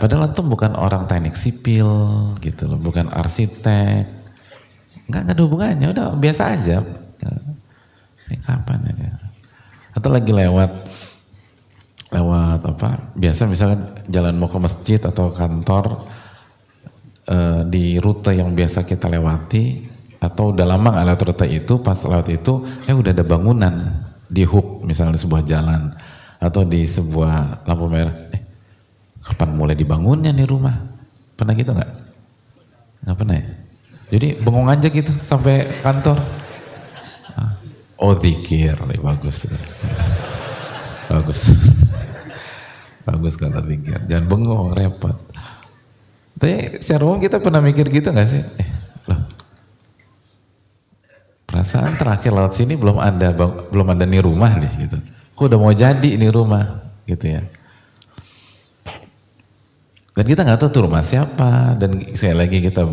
Padahal antum bukan orang teknik sipil gitu loh, bukan arsitek. Enggak ada hubungannya, udah biasa aja. Ini kapan ya? Atau lagi lewat lewat apa? Biasa misalnya jalan mau ke masjid atau kantor eh, di rute yang biasa kita lewati atau udah lama nggak lewat rute itu, pas lewat itu, eh udah ada bangunan di hook misalnya sebuah jalan atau di sebuah lampu merah. Kapan mulai dibangunnya nih rumah? Pernah gitu nggak? Nggak pernah ya? Jadi bengong aja gitu sampai kantor. Ah. Oh dikir, bagus. Bagus. Bagus kalau dikir. Jangan bengong, repot. Tapi secara umum kita pernah mikir gitu gak sih? Eh, loh. Perasaan terakhir laut sini belum ada belum ada nih rumah nih gitu. Kok udah mau jadi nih rumah gitu ya. Dan kita nggak tahu tuh rumah siapa dan sekali lagi kita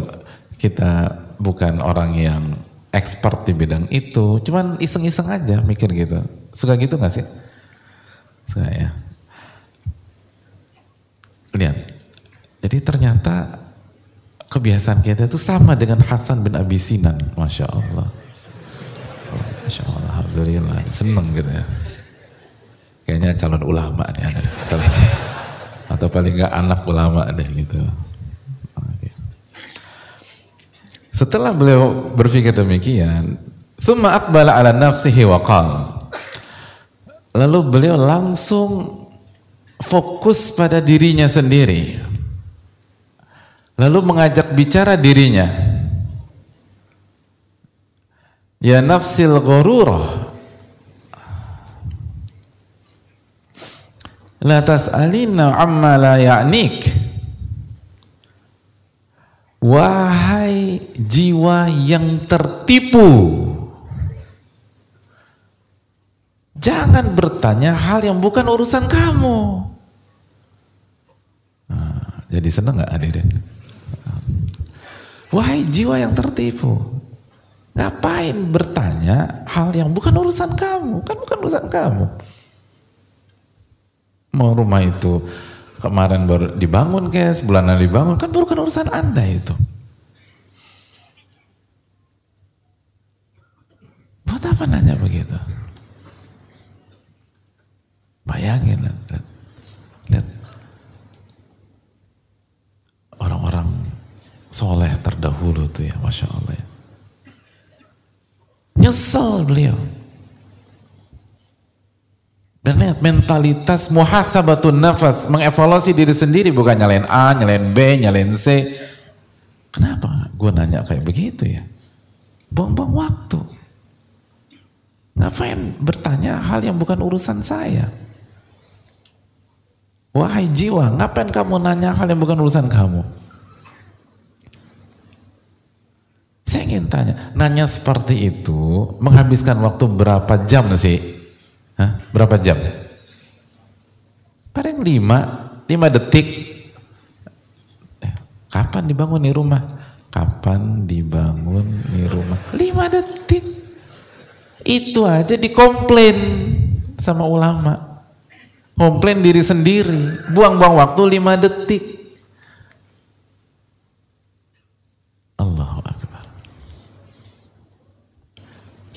kita bukan orang yang expert di bidang itu, cuman iseng-iseng aja mikir gitu. Suka gitu nggak sih? Suka ya. Lihat. Jadi ternyata kebiasaan kita itu sama dengan Hasan bin Abi Sinan, masya Allah. Masya Allah, alhamdulillah, seneng gitu ya. Kayaknya calon ulama nih. Atau paling nggak anak ulama deh gitu. Setelah beliau berpikir demikian, thumma aqbala ala nafsihi wa Lalu beliau langsung fokus pada dirinya sendiri. Lalu mengajak bicara dirinya. Ya nafsil ghururah. La tas'alina amma la ya'nik. Wahai jiwa yang tertipu, jangan bertanya hal yang bukan urusan kamu. Nah, jadi senang nggak hadirin? Wahai jiwa yang tertipu, ngapain bertanya hal yang bukan urusan kamu? Kan bukan urusan kamu. Mau rumah itu kemarin baru dibangun kayak sebulan lalu dibangun. Kan bukan urusan anda itu. Buat apa nanya begitu? Bayangin lihat, lihat. Orang-orang soleh terdahulu tuh ya masya Allah ya. Nyesel beliau dan lihat mentalitas muhasabatun nafas, mengevaluasi diri sendiri bukan nyalain A, nyalain B, nyalain C. Kenapa gue nanya kayak begitu ya? Buang-buang waktu. Ngapain bertanya hal yang bukan urusan saya? Wahai jiwa, ngapain kamu nanya hal yang bukan urusan kamu? Saya ingin tanya, nanya seperti itu menghabiskan waktu berapa jam sih? Hah? Berapa jam? Paling lima, lima detik. Eh, kapan dibangun nih rumah? Kapan dibangun nih rumah? Lima detik. Itu aja dikomplain sama ulama. Komplain diri sendiri. Buang-buang waktu lima detik. Allahu Akbar.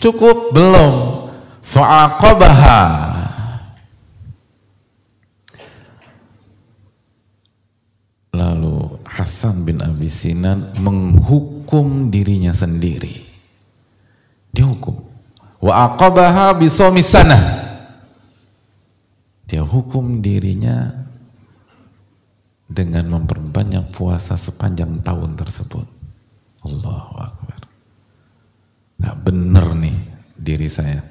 Cukup? Belum fa'aqabaha. Lalu Hasan bin Abi Sinan menghukum dirinya sendiri. Dihukum. Wa aqabaha bisomi sana dia hukum dirinya dengan memperbanyak puasa sepanjang tahun tersebut. Allahu Akbar. Gak bener nih diri saya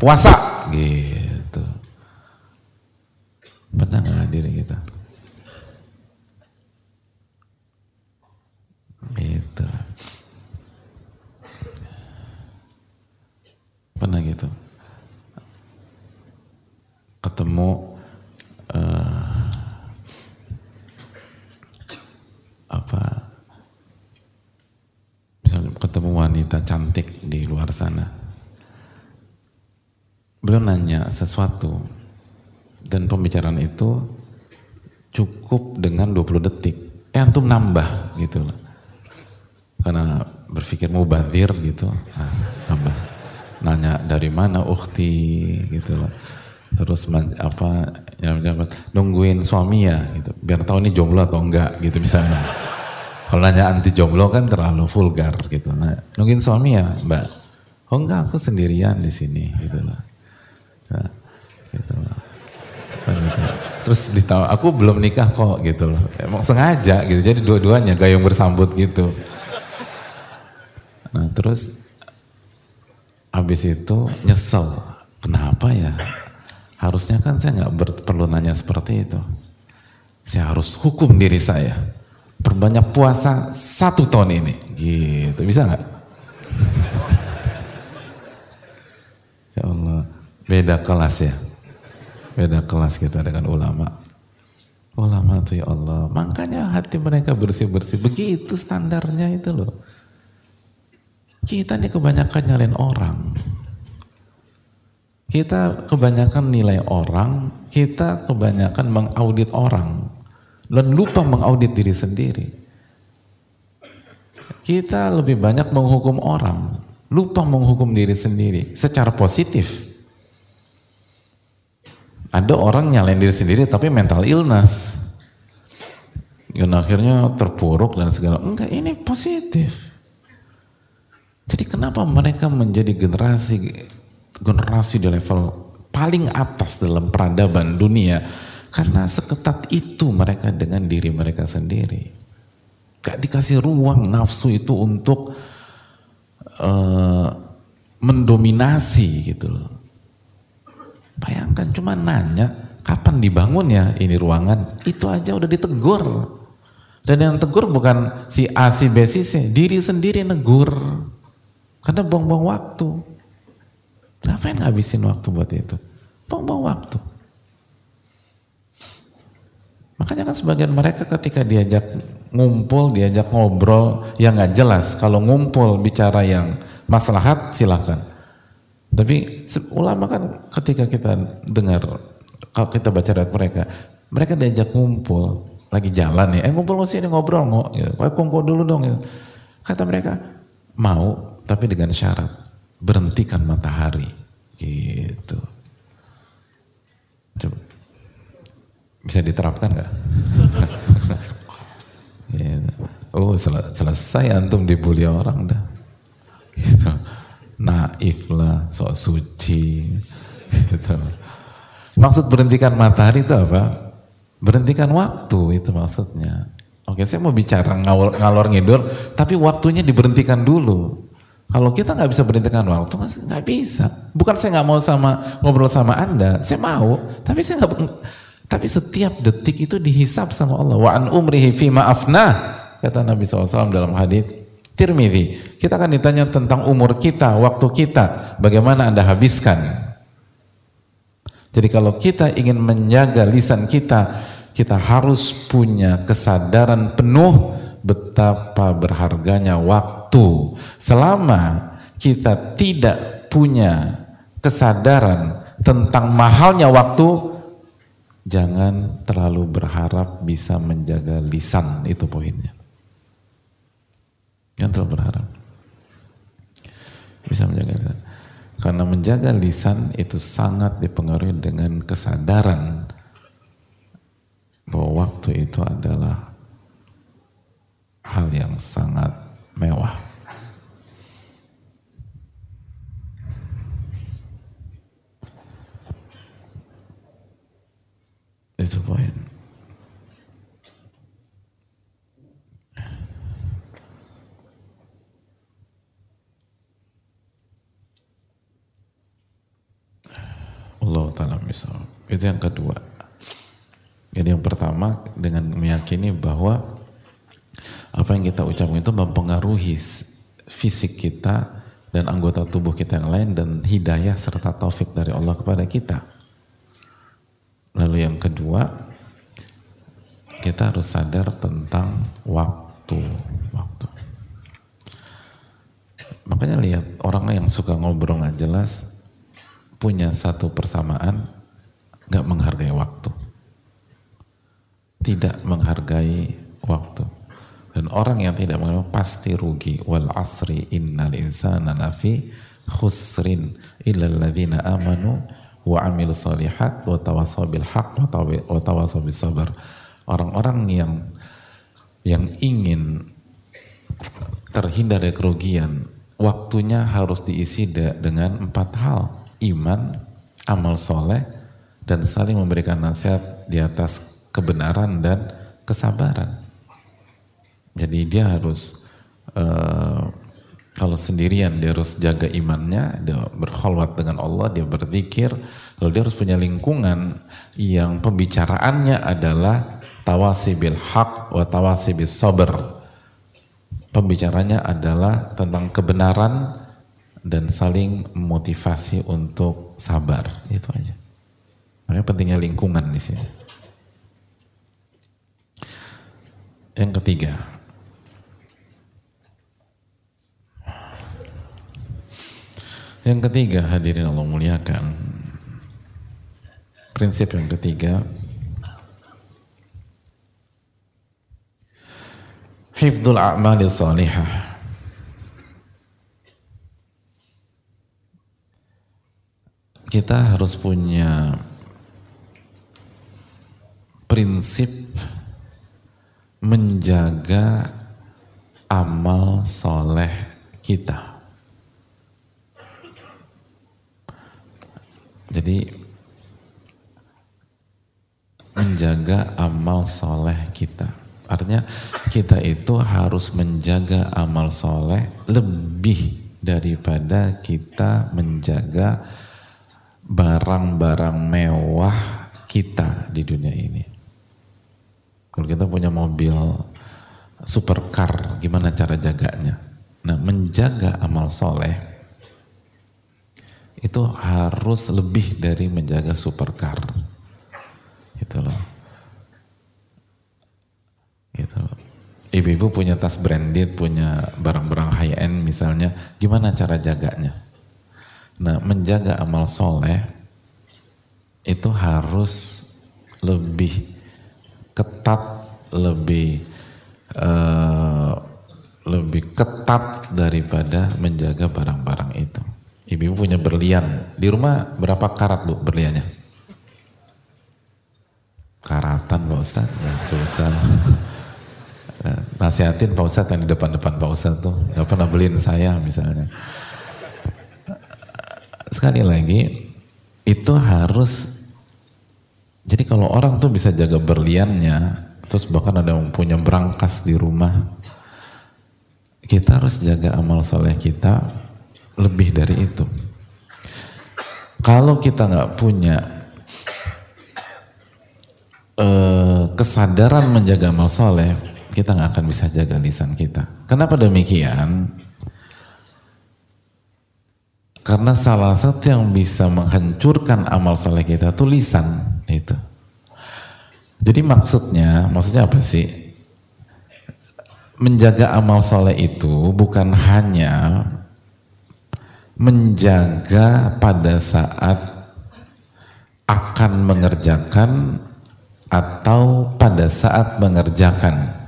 puasa. Gitu pernah nggak diri kita gitu pernah gitu ketemu uh, apa misalnya ketemu wanita cantik di luar sana nanya sesuatu dan pembicaraan itu cukup dengan 20 detik. Eh antum nambah gitu loh. Karena berpikir mau badir gitu, nah, nambah. Nanya dari mana ukti gitu loh. Terus apa nungguin suami ya gitu. Biar tahu ini jomblo atau enggak gitu misalnya. Kalau nanya anti jomblo kan terlalu vulgar gitu. Nah, nungguin suami ya, Mbak. Oh enggak, aku sendirian di sini gitu loh. Nah, gitu loh. Nah, gitu. Terus ditahu, aku belum nikah kok gitu loh. Emang sengaja gitu. Jadi dua-duanya gayung bersambut gitu. Nah terus habis itu nyesel. Kenapa ya? Harusnya kan saya nggak perlu nanya seperti itu. Saya harus hukum diri saya. Perbanyak puasa satu tahun ini. Gitu. Bisa nggak? ya Allah. Beda kelas ya. Beda kelas kita dengan ulama. Ulama tuh ya Allah. Makanya hati mereka bersih-bersih. Begitu standarnya itu loh. Kita nih kebanyakan nyalain orang. Kita kebanyakan nilai orang, kita kebanyakan mengaudit orang. Dan lupa mengaudit diri sendiri. Kita lebih banyak menghukum orang, lupa menghukum diri sendiri secara positif. Ada orang nyalain diri sendiri tapi mental illness. Dan akhirnya terpuruk dan segala. Enggak, ini positif. Kenapa mereka menjadi generasi generasi di level paling atas dalam peradaban dunia? Karena seketat itu mereka dengan diri mereka sendiri. Gak dikasih ruang nafsu itu untuk uh, mendominasi gitu loh. Bayangkan cuma nanya kapan dibangun ya ini ruangan, itu aja udah ditegur. Dan yang tegur bukan si A, si B, si C, diri sendiri negur. Karena buang-buang waktu. Ngapain ngabisin waktu buat itu? Buang-buang waktu. Makanya kan sebagian mereka ketika diajak ngumpul, diajak ngobrol yang nggak jelas. Kalau ngumpul bicara yang maslahat silakan. Tapi ulama kan ketika kita dengar, kalau kita baca dari mereka, mereka diajak ngumpul, lagi jalan ya, eh ngumpul sini ngobrol nggak, ya, kumpul dulu dong. Ya. Kata mereka, mau tapi dengan syarat berhentikan matahari gitu coba bisa diterapkan nggak gitu. oh sel selesai antum dibully orang dah gitu naif lah sok suci gitu maksud berhentikan matahari itu apa berhentikan waktu itu maksudnya oke saya mau bicara ngalor, ngalor ngidur tapi waktunya diberhentikan dulu kalau kita nggak bisa berhentikan waktu, nggak bisa. Bukan saya nggak mau sama ngobrol sama anda, saya mau, tapi saya nggak. Tapi setiap detik itu dihisap sama Allah. Wa an umrihi fi maafna kata Nabi SAW dalam hadis Tirmidzi. Kita akan ditanya tentang umur kita, waktu kita, bagaimana anda habiskan. Jadi kalau kita ingin menjaga lisan kita, kita harus punya kesadaran penuh betapa berharganya waktu. Selama kita tidak punya kesadaran tentang mahalnya waktu, jangan terlalu berharap bisa menjaga lisan, itu poinnya. Jangan terlalu berharap. Bisa menjaga lisan. Karena menjaga lisan itu sangat dipengaruhi dengan kesadaran bahwa waktu itu adalah hal yang sangat mewah. Itu poin. Allah Ta'ala misal. Itu yang kedua. Jadi yang pertama dengan meyakini bahwa apa yang kita ucapkan itu mempengaruhi fisik kita dan anggota tubuh kita yang lain dan hidayah serta taufik dari Allah kepada kita. Lalu yang kedua, kita harus sadar tentang waktu. Waktu. Makanya lihat orang yang suka ngobrol nggak jelas punya satu persamaan nggak menghargai waktu, tidak menghargai waktu. Dan orang yang tidak mengenal pasti rugi. Wal asri innal insana lafi khusrin illa alladhina amanu wa amilu salihat wa tawasaw bil haq wa tawasaw sabar. Orang-orang yang yang ingin terhindar dari kerugian, waktunya harus diisi dengan empat hal. Iman, amal soleh, dan saling memberikan nasihat di atas kebenaran dan kesabaran. Jadi dia harus uh, kalau sendirian dia harus jaga imannya, dia berkholwat dengan Allah, dia berzikir, lalu dia harus punya lingkungan yang pembicaraannya adalah tawasi bil haq wa tawasi bis sabr. Pembicaranya adalah tentang kebenaran dan saling motivasi untuk sabar. Itu aja. Makanya pentingnya lingkungan di sini. Yang ketiga, Yang ketiga hadirin Allah muliakan. Prinsip yang ketiga. Hifdul a'mali salihah. kita harus punya prinsip menjaga amal soleh kita. Jadi menjaga amal soleh kita. Artinya kita itu harus menjaga amal soleh lebih daripada kita menjaga barang-barang mewah kita di dunia ini. Kalau kita punya mobil supercar, gimana cara jaganya? Nah, menjaga amal soleh itu harus lebih dari menjaga supercar. Gitu loh. Gitu loh. Ibu-ibu punya tas branded, punya barang-barang high end misalnya, gimana cara jaganya? Nah, menjaga amal soleh itu harus lebih ketat, lebih uh, lebih ketat daripada menjaga barang-barang itu. Ibu-ibu punya berlian, di rumah berapa karat bu berliannya? Karatan Pak Ustadz, ya susah. Nasihatin Pak Ustadz yang di depan-depan Pak Ustadz tuh, gak pernah beliin saya misalnya. Sekali lagi, itu harus, jadi kalau orang tuh bisa jaga berliannya, terus bahkan ada yang punya berangkas di rumah, kita harus jaga amal soleh kita lebih dari itu. Kalau kita nggak punya uh, kesadaran menjaga amal soleh, kita nggak akan bisa jaga lisan kita. Kenapa demikian? Karena salah satu yang bisa menghancurkan amal soleh kita itu lisan itu. Jadi maksudnya, maksudnya apa sih? menjaga amal soleh itu bukan hanya menjaga pada saat akan mengerjakan atau pada saat mengerjakan.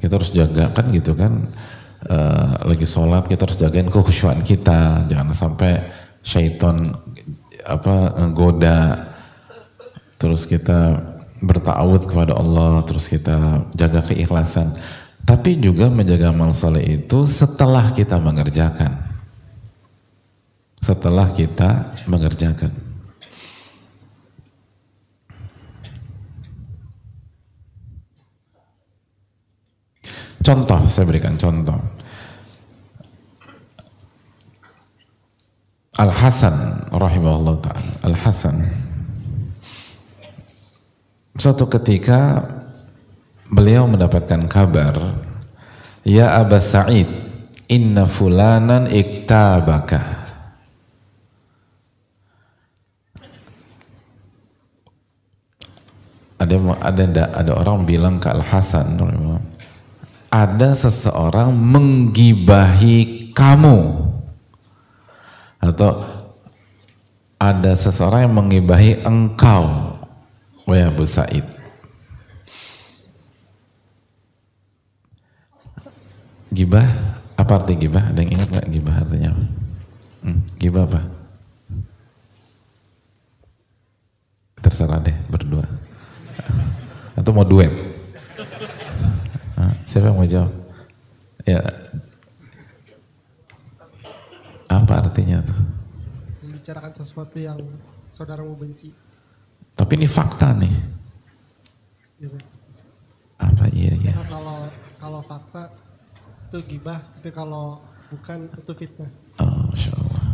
Kita harus jaga kan gitu kan, e, lagi sholat kita harus jagain kekhusyuan kita, jangan sampai syaitan apa goda terus kita bertawud kepada Allah, terus kita jaga keikhlasan. Tapi juga menjaga amal soleh itu setelah kita mengerjakan. Setelah kita mengerjakan. Contoh, saya berikan contoh. Al-Hasan rahimahullah ta'ala. Al-Hasan Suatu ketika beliau mendapatkan kabar, Ya Aba Sa'id, inna fulanan iktabaka. Ada ada ada orang bilang ke Al Hasan, ada seseorang menggibahi kamu atau ada seseorang yang menggibahi engkau Wahai Abu Sa'id. Gibah, apa arti gibah? Ada yang ingat gak gibah artinya? Hmm, gibah apa? Terserah deh, berdua. Atau mau duet? Siapa yang mau jawab? Ya. Apa artinya tuh? Membicarakan sesuatu yang saudaramu benci. Tapi ini fakta nih. Yes, iya, Apa iya ya? Kalau kalau fakta itu gibah, tapi kalau bukan itu fitnah. Oh, Masya Allah.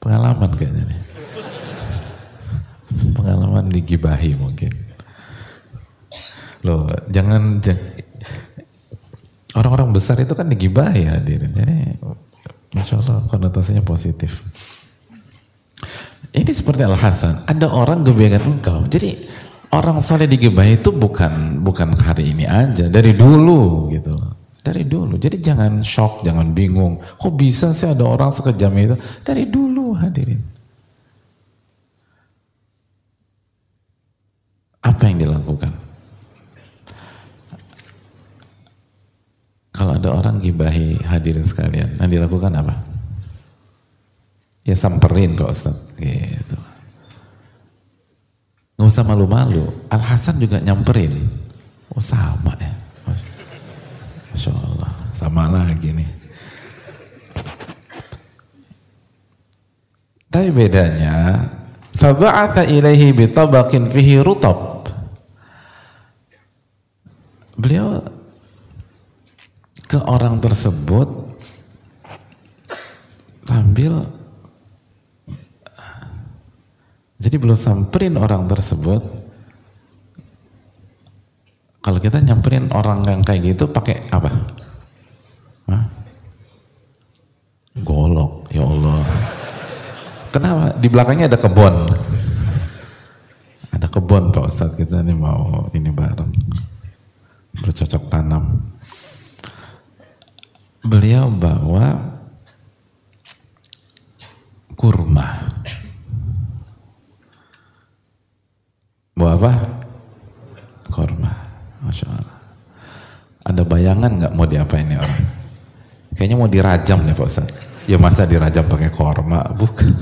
Pengalaman kayaknya nih. Pengalaman digibahi mungkin. Loh, jangan, orang-orang besar itu kan digibahi hadirin. Jadi, Masya Allah konotasinya positif. Ini seperti Al Hasan, ada orang gebegan engkau. Jadi orang soleh digebah itu bukan bukan hari ini aja, dari dulu gitu Dari dulu. Jadi jangan shock, jangan bingung. Kok bisa sih ada orang sekejam itu? Dari dulu hadirin. Apa yang dilakukan? Kalau ada orang gibahi hadirin sekalian, yang dilakukan apa? Ya samperin Pak Ustaz. Gitu. Nggak usah malu-malu. Al Hasan juga nyamperin. Oh sama ya. Masya Allah. Sama lagi nih. Tapi bedanya, faba'atha ilaihi bitabaqin fihi rutab. Beliau ke orang tersebut sambil jadi belum samperin orang tersebut kalau kita nyamperin orang yang kayak gitu pakai apa? Hah? Golok, ya Allah. Kenapa? Di belakangnya ada kebun. Ada kebun Pak Ustadz kita ini mau ini bareng. Bercocok tanam. Beliau bawa kurma. Bawa apa? Kurma. Masya Allah. Ada bayangan nggak mau diapain ini orang? Kayaknya mau dirajam nih Pak Ustaz. Ya masa dirajam pakai korma? Bukan.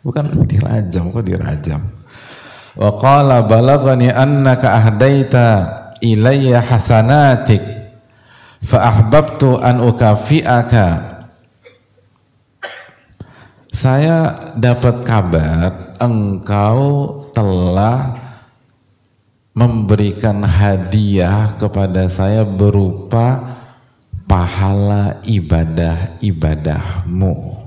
Bukan dirajam, kok dirajam. Wa qala balagani annaka ahdaita ilayya hasanatik fa ahbabtu an ukafi'aka saya dapat kabar engkau telah memberikan hadiah kepada saya berupa pahala ibadah-ibadahmu.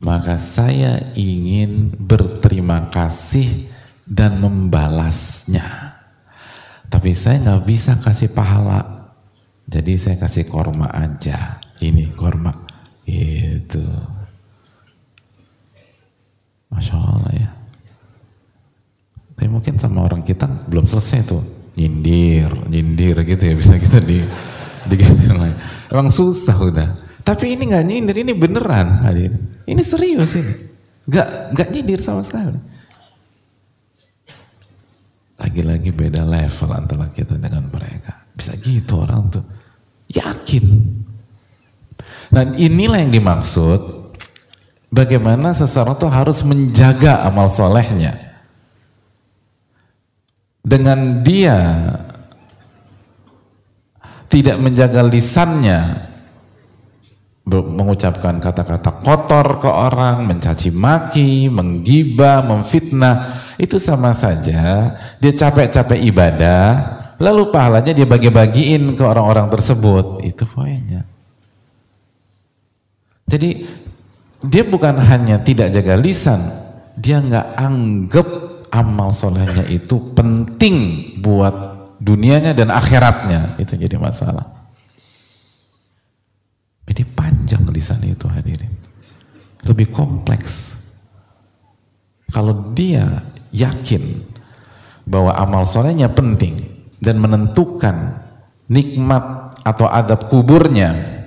Maka saya ingin berterima kasih dan membalasnya. Tapi saya nggak bisa kasih pahala. Jadi saya kasih korma aja. Ini korma. Itu. Masya Allah ya. Tapi mungkin sama orang kita belum selesai tuh. Nyindir, nyindir gitu ya bisa kita di di lagi. Emang susah udah. Tapi ini nggak nyindir, ini beneran. Ini serius ini. Nggak nggak nyindir sama sekali. Lagi-lagi beda level antara kita dengan mereka. Bisa gitu orang tuh. Yakin. Dan inilah yang dimaksud bagaimana seseorang tuh harus menjaga amal solehnya. Dengan dia tidak menjaga lisannya, mengucapkan kata-kata kotor ke orang, mencaci maki, menggibah, memfitnah, itu sama saja dia capek-capek ibadah, lalu pahalanya dia bagi-bagiin ke orang-orang tersebut. Itu poinnya. Jadi dia bukan hanya tidak jaga lisan, dia nggak anggap amal solehnya itu penting buat dunianya dan akhiratnya. Itu jadi masalah. Jadi panjang lisan itu hadirin. Lebih kompleks. Kalau dia yakin bahwa amal solehnya penting dan menentukan nikmat atau adab kuburnya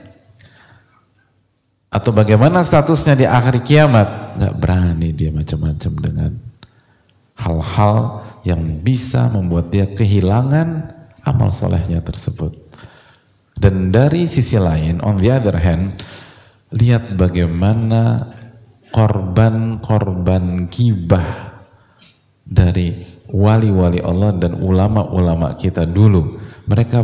atau bagaimana statusnya di akhir kiamat nggak berani dia macam-macam dengan hal-hal yang bisa membuat dia kehilangan amal solehnya tersebut. Dan dari sisi lain, on the other hand, lihat bagaimana korban-korban gibah dari wali-wali Allah dan ulama-ulama kita dulu. Mereka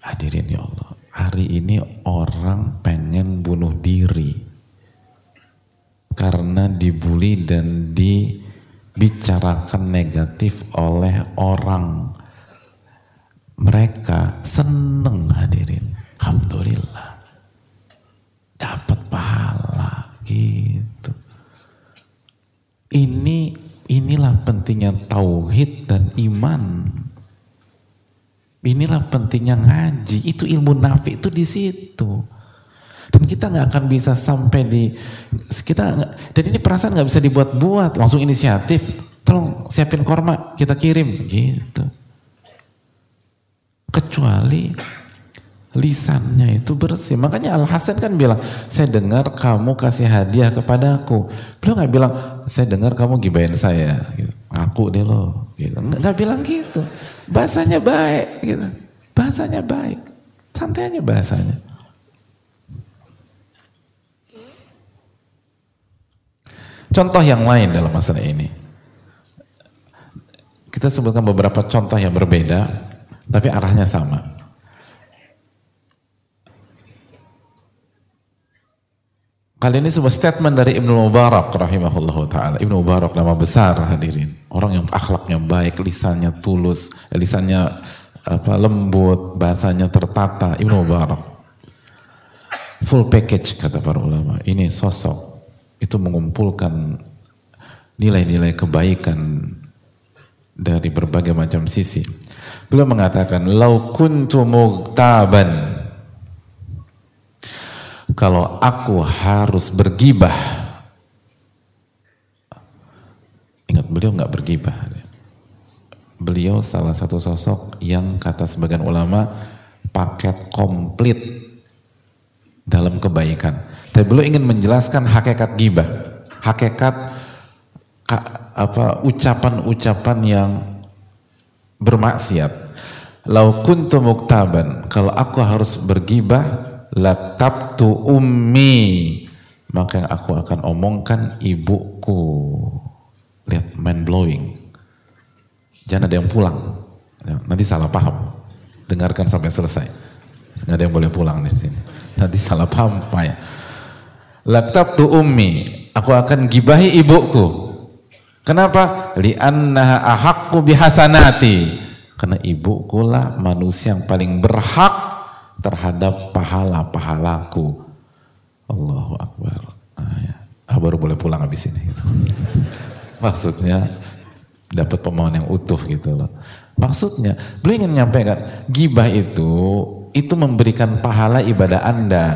hadirin ya Allah, hari ini orang pengen bunuh diri karena dibully dan dibicarakan negatif oleh orang mereka seneng hadirin. Alhamdulillah. Dapat pahala gitu. Ini inilah pentingnya tauhid dan iman. Inilah pentingnya ngaji. Itu ilmu nafi itu di situ. Dan kita nggak akan bisa sampai di kita dan ini perasaan nggak bisa dibuat-buat langsung inisiatif. Tolong siapin korma kita kirim gitu kecuali lisannya itu bersih. Makanya Al Hasan kan bilang, saya dengar kamu kasih hadiah kepadaku. Beliau nggak bilang, saya dengar kamu gibain saya. Gitu. Aku deh lo. Gitu. Nggak, nggak bilang gitu. Bahasanya baik. Gitu. Bahasanya baik. Santai aja bahasanya. Contoh yang lain dalam masalah ini. Kita sebutkan beberapa contoh yang berbeda tapi arahnya sama. Kali ini sebuah statement dari Ibnu Mubarak rahimahullah taala. Ibnu Mubarak nama besar hadirin. Orang yang akhlaknya baik, lisannya tulus, eh, lisannya apa lembut, bahasanya tertata. Ibnu Mubarak. Full package kata para ulama. Ini sosok itu mengumpulkan nilai-nilai kebaikan dari berbagai macam sisi. Beliau mengatakan, "Lau kuntu mugtaban" kalau aku harus bergibah. Ingat beliau nggak bergibah. Beliau salah satu sosok yang kata sebagian ulama paket komplit dalam kebaikan. Tapi beliau ingin menjelaskan hakikat gibah. Hakikat apa ucapan-ucapan yang bermaksiat. Lau kuntu muktaban. Kalau aku harus bergibah latabtu ummi. Maka yang aku akan omongkan ibuku. Lihat mind blowing. Jangan ada yang pulang. Nanti salah paham. Dengarkan sampai selesai. Nggak ada yang boleh pulang di sini. Nanti salah paham pak ya. Latabtu ummi. Aku akan gibahi ibuku. Kenapa? Li'annaha ahakku bihasanati. Karena ibuku lah manusia yang paling berhak terhadap pahala-pahalaku. Allahu Akbar. Nah, ya. ah, baru boleh pulang habis ini. Gitu. Maksudnya dapat pemahaman yang utuh gitu loh. Maksudnya beliau ingin menyampaikan gibah itu itu memberikan pahala ibadah Anda.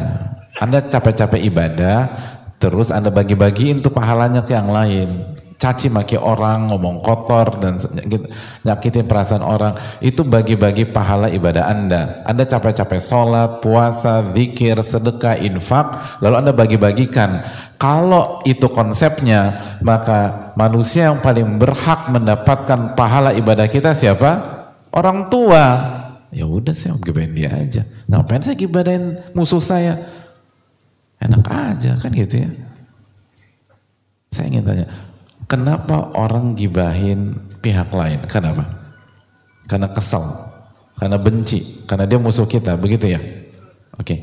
Anda capek-capek ibadah, terus Anda bagi-bagi untuk pahalanya ke yang lain caci maki orang, ngomong kotor dan nyakitin perasaan orang, itu bagi-bagi pahala ibadah Anda. Anda capek-capek sholat, puasa, zikir, sedekah, infak, lalu Anda bagi-bagikan. Kalau itu konsepnya, maka manusia yang paling berhak mendapatkan pahala ibadah kita siapa? Orang tua. Ya udah saya mau gibahin dia aja. Ngapain saya gibahin musuh saya? Enak aja kan gitu ya. Saya ingin tanya, Kenapa orang gibahin pihak lain? Kenapa? Karena kesel, karena benci, karena dia musuh kita, begitu ya? Oke. Okay.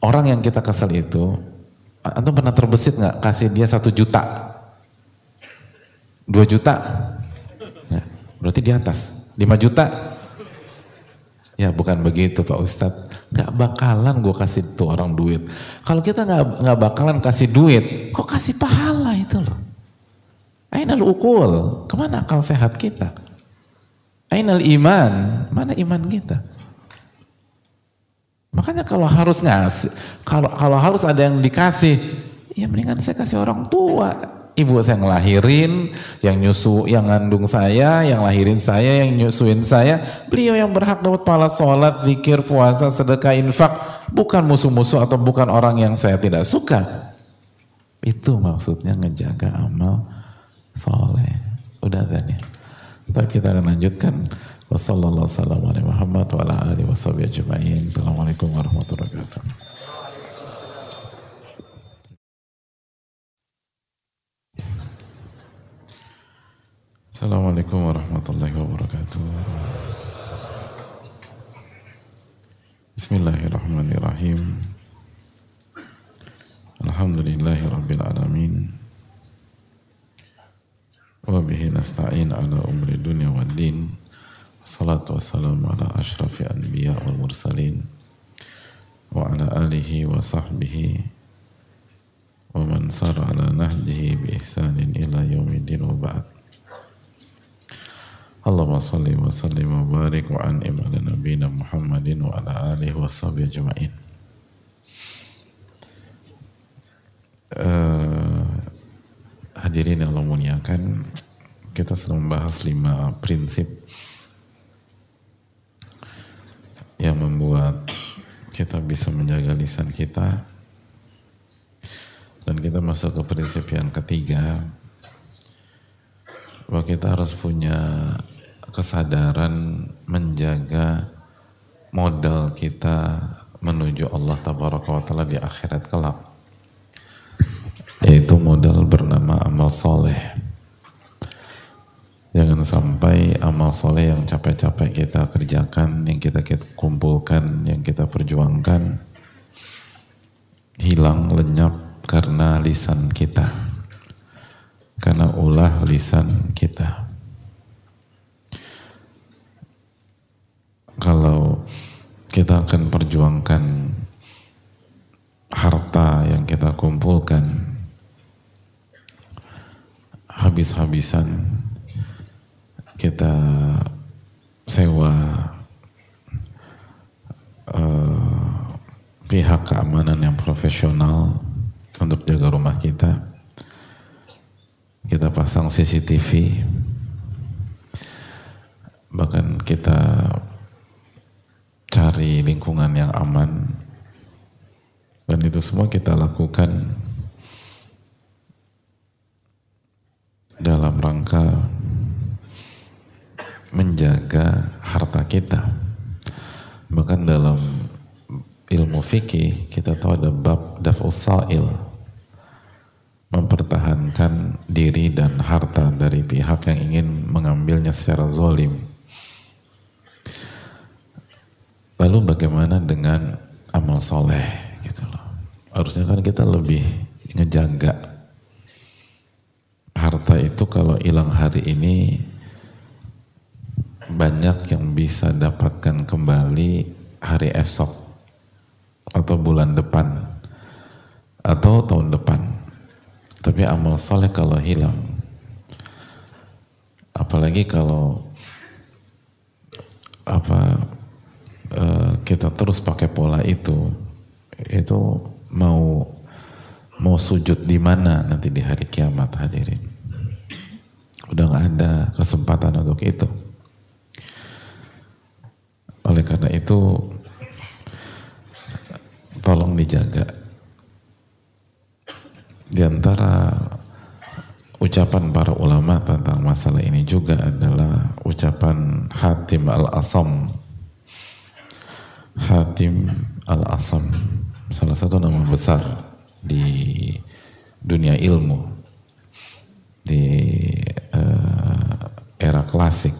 Orang yang kita kesel itu, antum pernah terbesit nggak kasih dia satu juta, dua juta, ya, berarti di atas, lima juta, ya bukan begitu Pak Ustadz, Gak bakalan gue kasih tuh orang duit. Kalau kita nggak nggak bakalan kasih duit, kok kasih pahala itu loh? Ainal ukul, ke mana akal sehat kita? Ainal iman, mana iman kita? Makanya kalau harus ngasih, kalau kalau harus ada yang dikasih, ya mendingan saya kasih orang tua. Ibu saya ngelahirin, yang nyusu, yang ngandung saya, yang lahirin saya, yang nyusuin saya. Beliau yang berhak dapat pahala sholat, zikir, puasa, sedekah, infak. Bukan musuh-musuh atau bukan orang yang saya tidak suka. Itu maksudnya ngejaga amal soleh. Udah kan ya. Tapi kita akan lanjutkan. Wassalamualaikum warahmatullahi wabarakatuh. Assalamualaikum warahmatullahi wabarakatuh. Assalamualaikum warahmatullahi wabarakatuh. Bismillahirrahmanirrahim. Alhamdulillahi rabbil alamin. Wa bihi nasta'in ala umri dunia wa din Salatu wassalamu ala ashrafi anbiya wal mursalin. Wa ala alihi wa sahbihi. Wa man sar ala nahdihi bi ihsanin ila yaumidin wa ba'd. Allahumma salli wa sallim wa barik wa an'im ala nabina Muhammadin wa ala alihi wa sahbihi ajma'in. Uh, Hadirin yang Allah muliakan, kita sedang membahas lima prinsip yang membuat kita bisa menjaga lisan kita. Dan kita masuk ke prinsip yang ketiga bahwa kita harus punya kesadaran menjaga modal kita menuju Allah tabaraka wa taala di akhirat kelak yaitu modal bernama amal soleh. Jangan sampai amal soleh yang capek-capek kita kerjakan, yang kita, kumpulkan, yang kita perjuangkan, hilang, lenyap karena lisan kita. Karena ulah lisan kita. Kalau kita akan perjuangkan harta yang kita kumpulkan habis-habisan kita sewa uh, pihak keamanan yang profesional untuk jaga rumah kita kita pasang CCTV bahkan kita cari lingkungan yang aman dan itu semua kita lakukan dalam rangka menjaga harta kita bahkan dalam ilmu fikih kita tahu ada bab daf'usail mempertahankan diri dan harta dari pihak yang ingin mengambilnya secara zolim Lalu bagaimana dengan amal soleh gitu loh. Harusnya kan kita lebih ngejaga harta itu kalau hilang hari ini banyak yang bisa dapatkan kembali hari esok atau bulan depan atau tahun depan. Tapi amal soleh kalau hilang, apalagi kalau apa Eh, kita terus pakai pola itu, itu mau mau sujud di mana nanti di hari kiamat hadirin. Udah nggak ada kesempatan untuk itu. Oleh karena itu, tolong dijaga. Di antara ucapan para ulama tentang masalah ini juga adalah ucapan Hatim al-Asam Hatim Al-Asam salah satu nama besar di dunia ilmu di uh, era klasik.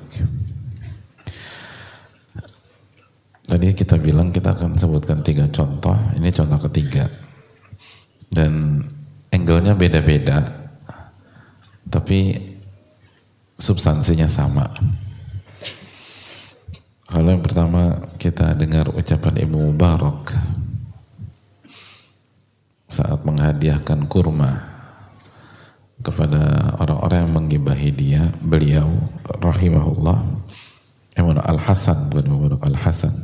Tadi kita bilang kita akan sebutkan tiga contoh ini contoh ketiga. Dan angle-nya beda-beda tapi substansinya sama. Kalau yang pertama kita dengar ucapan Ibu Mubarak saat menghadiahkan kurma kepada orang-orang yang menggibahi dia, beliau rahimahullah Imam Al-Hasan bukan Mubarak Al-Hasan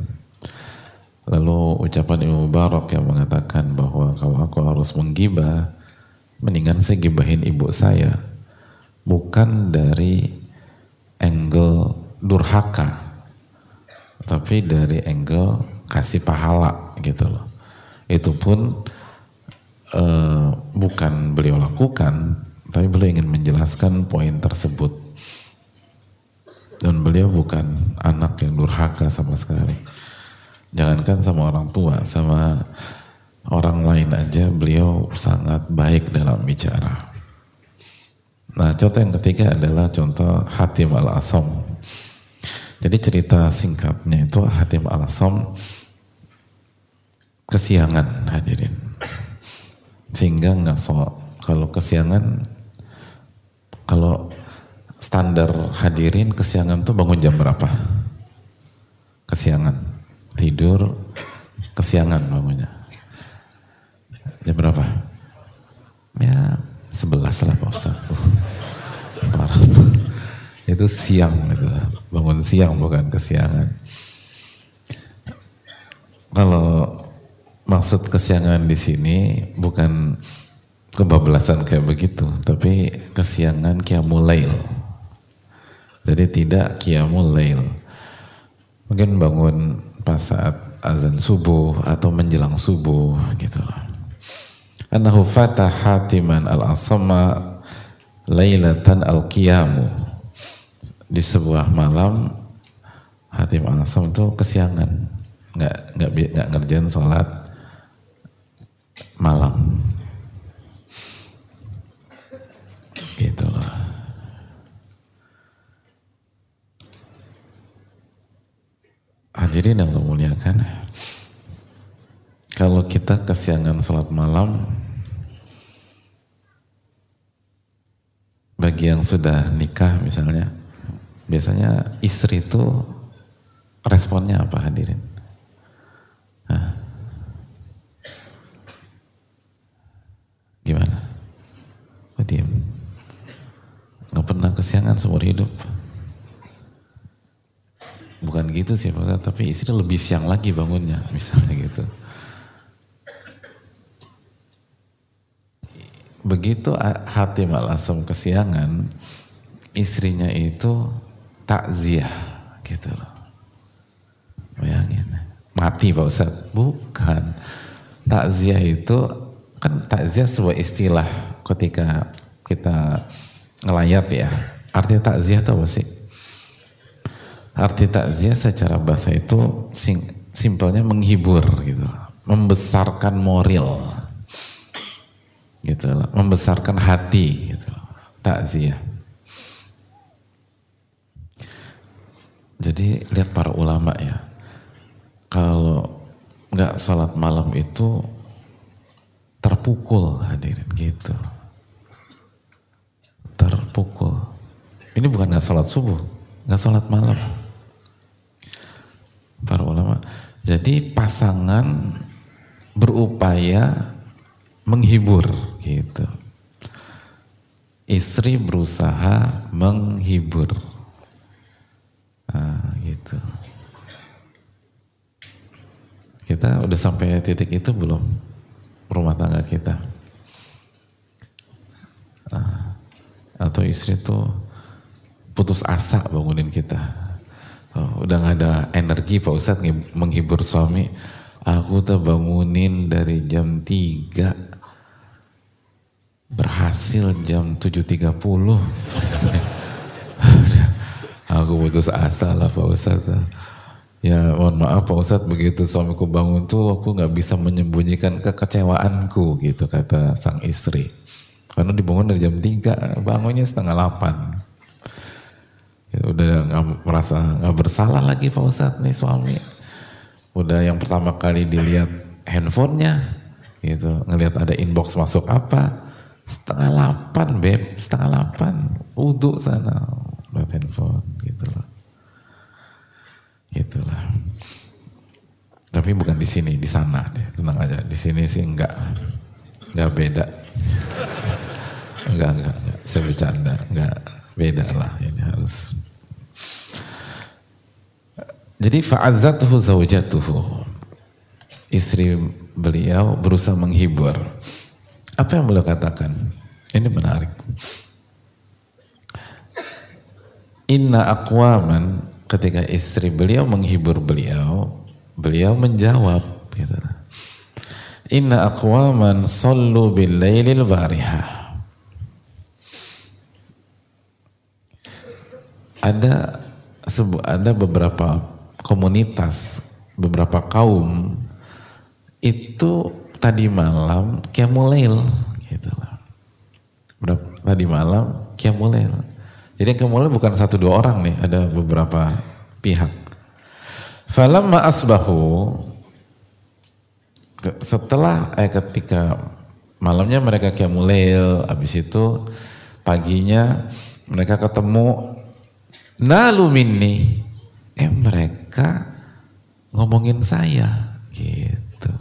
lalu ucapan Ibu Mubarak yang mengatakan bahwa kalau aku harus menggibah mendingan saya gibahin ibu saya bukan dari angle durhaka tapi dari angle kasih pahala gitu loh. Itu pun uh, bukan beliau lakukan, tapi beliau ingin menjelaskan poin tersebut. Dan beliau bukan anak yang durhaka sama sekali. Jangankan sama orang tua, sama orang lain aja beliau sangat baik dalam bicara. Nah contoh yang ketiga adalah contoh Hatim al-Asam jadi cerita singkatnya itu Hatim al-Asom kesiangan hadirin. Sehingga nggak so kalau kesiangan kalau standar hadirin kesiangan tuh bangun jam berapa? Kesiangan. Tidur kesiangan bangunnya. Jam berapa? Ya sebelas lah Pak Ustaz. Uh, parah itu siang itu bangun siang bukan kesiangan kalau maksud kesiangan di sini bukan kebablasan kayak begitu tapi kesiangan kiamulail jadi tidak kiamulail mungkin bangun pas saat azan subuh atau menjelang subuh gitu. Loh fatah hatiman al-asama lailatan al-qiyamu. Di sebuah malam Hatim Al-Asam itu kesiangan. Nggak nggak nggak ngerjain sholat malam gitu loh hadirin yang memuliakan kalau kita kesiangan sholat malam bagi yang sudah nikah misalnya, biasanya istri itu responnya apa hadirin? Hah? Gimana? Oh diam. Nggak pernah kesiangan seumur hidup. Bukan gitu sih Pak, tapi istri lebih siang lagi bangunnya, misalnya gitu. Begitu hati malasem kesiangan, istrinya itu takziah gitu loh. Bayangin, mati Pak Ustaz? Bukan. Takziah itu kan takziah sebuah istilah ketika kita ngelayat ya. Artinya takziah itu apa sih? Arti takziah secara bahasa itu sing, simpelnya menghibur gitu, membesarkan moral gitu loh. membesarkan hati gitu takziah jadi lihat para ulama ya kalau nggak sholat malam itu terpukul hadirin gitu terpukul ini bukan nggak sholat subuh nggak sholat malam para ulama jadi pasangan berupaya menghibur gitu. Istri berusaha menghibur. Nah, gitu. Kita udah sampai titik itu belum rumah tangga kita? Nah, atau istri tuh putus asa bangunin kita. Oh, udah gak ada energi Pak Ustadz menghibur suami. Aku tuh bangunin dari jam 3 berhasil jam 7.30 aku putus asa lah Pak Ustadz ya mohon maaf Pak Ustadz begitu suamiku bangun tuh aku nggak bisa menyembunyikan kekecewaanku gitu kata sang istri karena dibangun dari jam 3 bangunnya setengah 8 ya, udah gak, merasa nggak bersalah lagi Pak Ustadz nih suami. Udah yang pertama kali dilihat handphonenya gitu. Ngelihat ada inbox masuk apa setengah delapan beb setengah delapan uduk sana lihat handphone gitu loh gitulah. Tapi bukan di sini di sana. Tenang aja di sini sih enggak enggak beda enggak enggak, enggak. saya bercanda enggak beda lah ini harus jadi fa'azzatuhu zaujatuhu istri beliau berusaha menghibur apa yang beliau katakan? Ini menarik. Inna akwaman ketika istri beliau menghibur beliau, beliau menjawab gitu. Inna akwaman sallu bil lailil barihah. Ada ada beberapa komunitas, beberapa kaum itu tadi malam kiamulail gitu lah. Tadi malam kiamulail. Jadi kiamulail bukan satu dua orang nih, ada beberapa pihak. Falamma asbahu setelah eh ketika malamnya mereka kiamulail, habis itu paginya mereka ketemu nalu minni eh mereka ngomongin saya gitu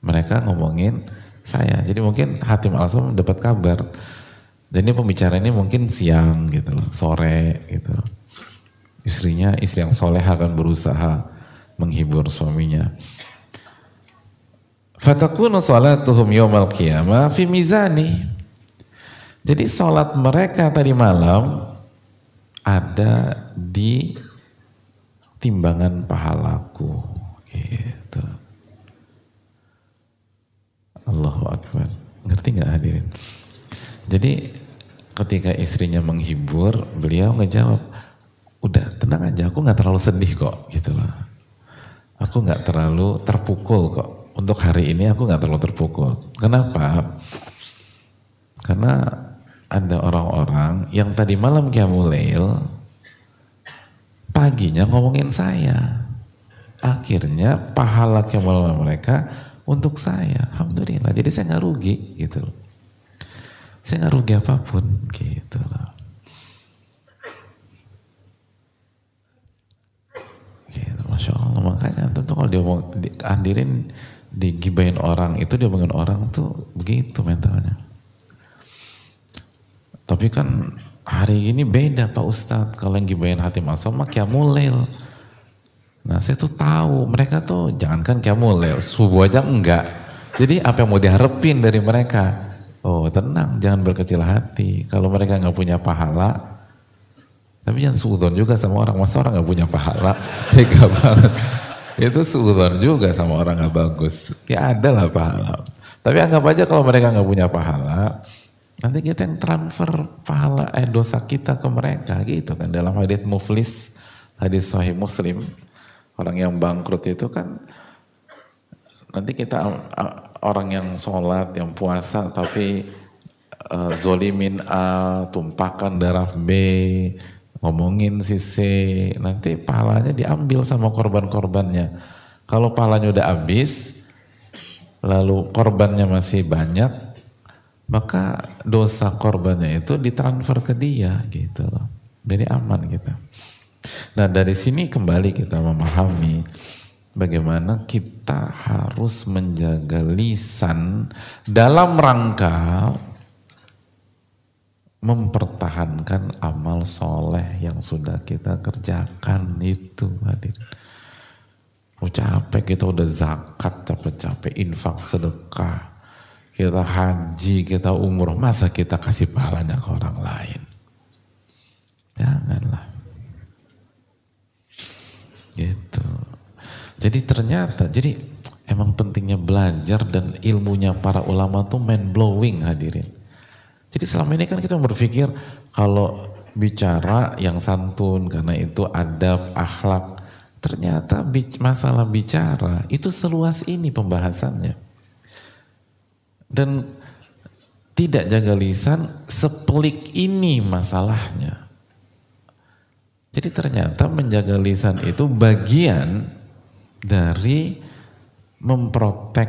mereka ngomongin saya. Jadi mungkin Hatim al dapat kabar. Dan ini pembicara ini mungkin siang gitu loh, sore gitu. Istrinya, istri yang soleh akan berusaha menghibur suaminya. Fatakunu salatuhum yawmal qiyamah fi mizani. Jadi salat mereka tadi malam ada di timbangan pahalaku. Gitu. Allahu Akbar. Ngerti nggak hadirin? Jadi ketika istrinya menghibur, beliau ngejawab, udah tenang aja, aku nggak terlalu sedih kok, gitu loh. Aku nggak terlalu terpukul kok. Untuk hari ini aku nggak terlalu terpukul. Kenapa? Karena ada orang-orang yang tadi malam kiamulail, paginya ngomongin saya. Akhirnya pahala kiamulail mereka untuk saya. Alhamdulillah. Jadi saya nggak rugi gitu saya nggak rugi apa pun gitu loh. Gitu, Masya Allah makanya tentu kalau dia mau di, andirin digibain orang itu dia bangun orang tuh begitu mentalnya. Tapi kan hari ini beda Pak Ustadz kalau yang gibain hati masuk mah kiamulail. Nah saya tuh tahu mereka tuh jangankan kiamulail, subuh aja enggak. Jadi apa yang mau diharapin dari mereka? Oh tenang, jangan berkecil hati. Kalau mereka nggak punya pahala, tapi jangan suudon juga sama orang. Masa orang nggak punya pahala? Tega banget. Itu suudon juga sama orang nggak bagus. Ya ada lah pahala. Tapi anggap aja kalau mereka nggak punya pahala, nanti kita yang transfer pahala eh dosa kita ke mereka gitu kan. Dalam hadis muflis, hadis sahih muslim, orang yang bangkrut itu kan nanti kita orang yang sholat, yang puasa tapi uh, zolimin A, tumpahkan darah B, ngomongin si C, nanti pahalanya diambil sama korban-korbannya. Kalau pahalanya udah habis, lalu korbannya masih banyak, maka dosa korbannya itu ditransfer ke dia gitu loh. Jadi aman kita. Nah dari sini kembali kita memahami bagaimana kita harus menjaga lisan dalam rangka mempertahankan amal soleh yang sudah kita kerjakan itu hadir. Oh capek kita udah zakat capek-capek infak sedekah. Kita haji kita umur masa kita kasih pahalanya ke orang lain? Janganlah. Gitu. Jadi ternyata jadi emang pentingnya belajar dan ilmunya para ulama tuh mind blowing hadirin jadi selama ini kan kita berpikir kalau bicara yang santun karena itu adab, akhlak. Ternyata masalah bicara itu seluas ini pembahasannya. Dan tidak jaga lisan sepelik ini masalahnya. Jadi ternyata menjaga lisan itu bagian dari memprotek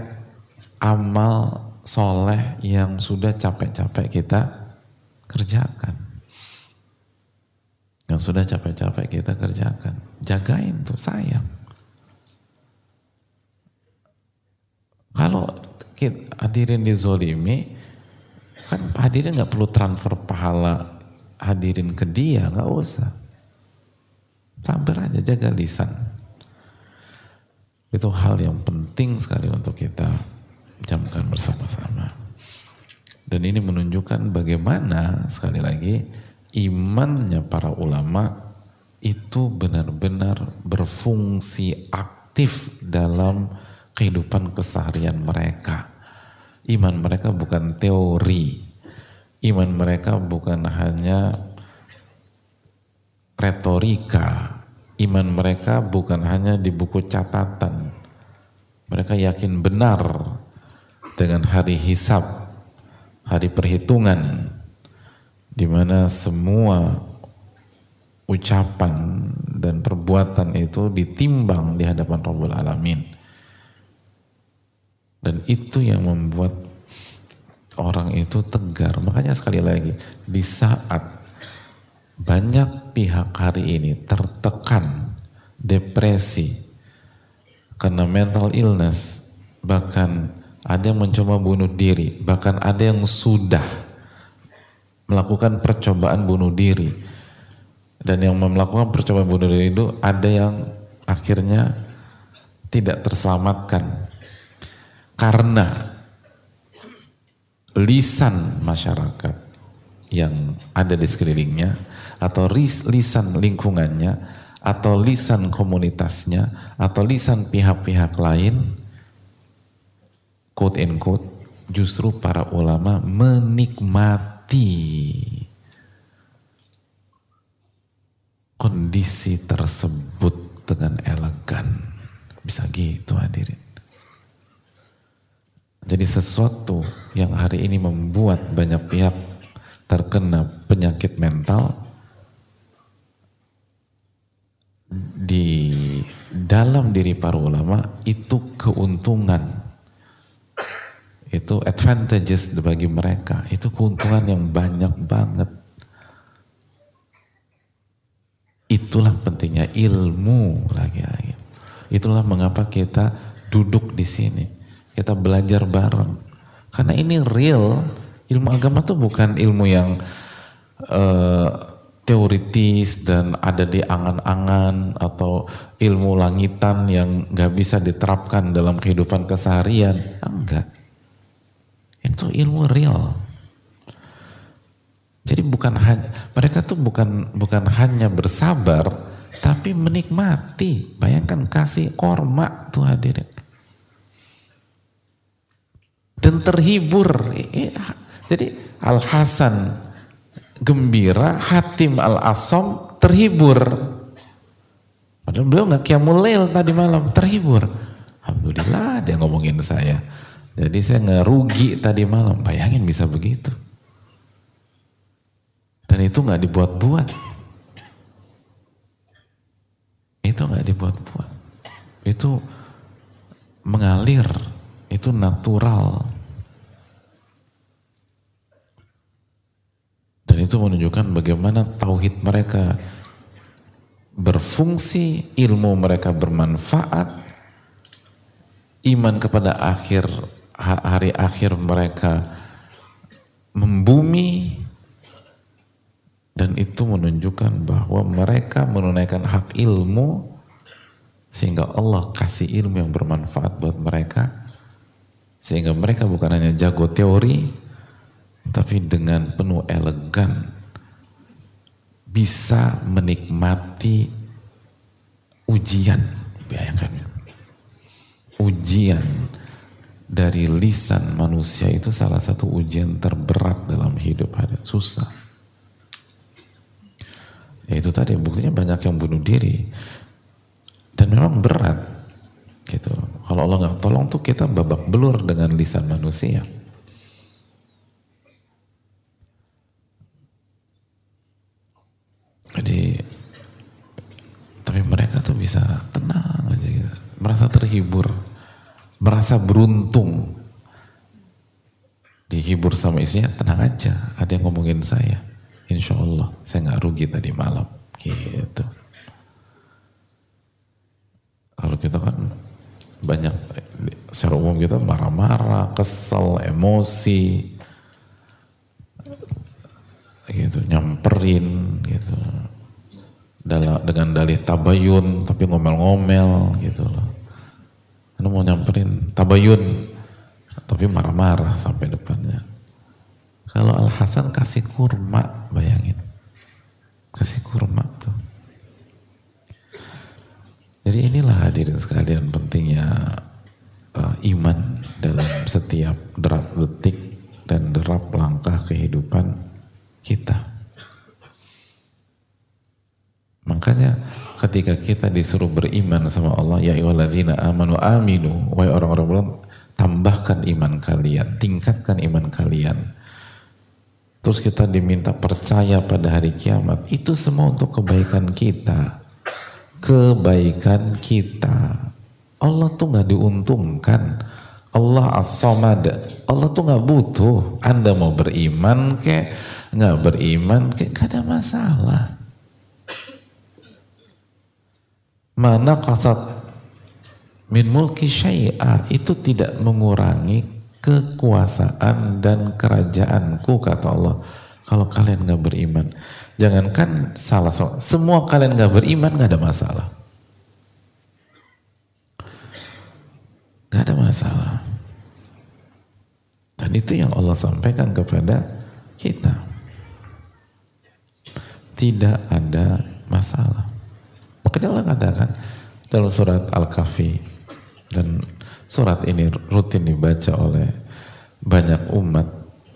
amal soleh yang sudah capek-capek kita kerjakan. Yang sudah capek-capek kita kerjakan. Jagain tuh, sayang. Kalau kita hadirin dizolimi, kan hadirin nggak perlu transfer pahala hadirin ke dia, nggak usah. Sabar aja, jaga lisan. Itu hal yang penting sekali untuk kita camkan bersama-sama. Dan ini menunjukkan bagaimana sekali lagi imannya para ulama itu benar-benar berfungsi aktif dalam kehidupan keseharian mereka. Iman mereka bukan teori. Iman mereka bukan hanya retorika. Iman mereka bukan hanya di buku catatan. Mereka yakin benar dengan hari hisab, hari perhitungan, di mana semua ucapan dan perbuatan itu ditimbang di hadapan Rabbul Alamin. Dan itu yang membuat orang itu tegar. Makanya sekali lagi, di saat banyak pihak hari ini tertekan, depresi, karena mental illness, bahkan ada yang mencoba bunuh diri, bahkan ada yang sudah melakukan percobaan bunuh diri. Dan yang melakukan percobaan bunuh diri itu ada yang akhirnya tidak terselamatkan. Karena lisan masyarakat yang ada di sekelilingnya atau lisan lingkungannya atau lisan komunitasnya atau lisan pihak-pihak lain quote and quote justru para ulama menikmati kondisi tersebut dengan elegan. Bisa gitu hadirin. Jadi sesuatu yang hari ini membuat banyak pihak terkena penyakit mental di dalam diri para ulama itu keuntungan itu advantages bagi mereka. Itu keuntungan yang banyak banget. Itulah pentingnya ilmu lagi-lagi itulah mengapa kita duduk di sini. Kita belajar bareng. Karena ini real. Ilmu agama tuh bukan ilmu yang uh, teoritis dan ada di angan-angan atau ilmu langitan yang nggak bisa diterapkan dalam kehidupan keseharian. Enggak itu ilmu real. Jadi bukan hanya mereka tuh bukan bukan hanya bersabar tapi menikmati. Bayangkan kasih korma tuh hadirin. Dan terhibur. Jadi Al Hasan gembira Hatim Al Asom terhibur. Padahal beliau nggak kiamul lail tadi malam terhibur. Alhamdulillah dia ngomongin saya jadi saya nggak rugi tadi malam bayangin bisa begitu dan itu nggak dibuat-buat. Itu nggak dibuat-buat. Itu mengalir, itu natural. Dan itu menunjukkan bagaimana tauhid mereka berfungsi, ilmu mereka bermanfaat, iman kepada akhir hari akhir mereka membumi, dan itu menunjukkan bahwa mereka menunaikan hak ilmu sehingga Allah kasih ilmu yang bermanfaat buat mereka. Sehingga mereka bukan hanya jago teori tapi dengan penuh elegan bisa menikmati ujian. Bayangkan ujian dari lisan manusia itu salah satu ujian terberat dalam hidup ada susah Ya itu tadi buktinya banyak yang bunuh diri. Dan memang berat. Gitu. Kalau Allah nggak tolong tuh kita babak belur dengan lisan manusia. Jadi tapi mereka tuh bisa tenang aja gitu. Merasa terhibur, merasa beruntung. Dihibur sama isinya, tenang aja. Ada yang ngomongin saya insya Allah saya nggak rugi tadi malam gitu kalau kita kan banyak secara umum kita marah-marah kesel emosi gitu nyamperin gitu dengan dalih tabayun tapi ngomel-ngomel gitu loh Anda mau nyamperin tabayun tapi marah-marah sampai depannya kalau Al Hasan kasih kurma, bayangin. Kasih kurma tuh. Jadi inilah hadirin sekalian pentingnya uh, iman dalam setiap derap detik dan derap langkah kehidupan kita. Makanya ketika kita disuruh beriman sama Allah, ya ayyuhalladzina amanu aminu, wahai orang-orang beriman, tambahkan iman kalian, tingkatkan iman kalian terus kita diminta percaya pada hari kiamat, itu semua untuk kebaikan kita. Kebaikan kita. Allah tuh nggak diuntungkan. Allah as-samad. Allah tuh nggak butuh. Anda mau beriman kayak nggak beriman kayak gak ada masalah. Mana kasat min mulki syai'a. Itu tidak mengurangi kekuasaan dan kerajaanku kata Allah. Kalau kalian nggak beriman jangankan salah. Semua kalian nggak beriman nggak ada masalah. Nggak ada masalah. Dan itu yang Allah sampaikan kepada kita. Tidak ada masalah makanya Allah katakan dalam surat Al-Kahfi dan Surat ini rutin dibaca oleh banyak umat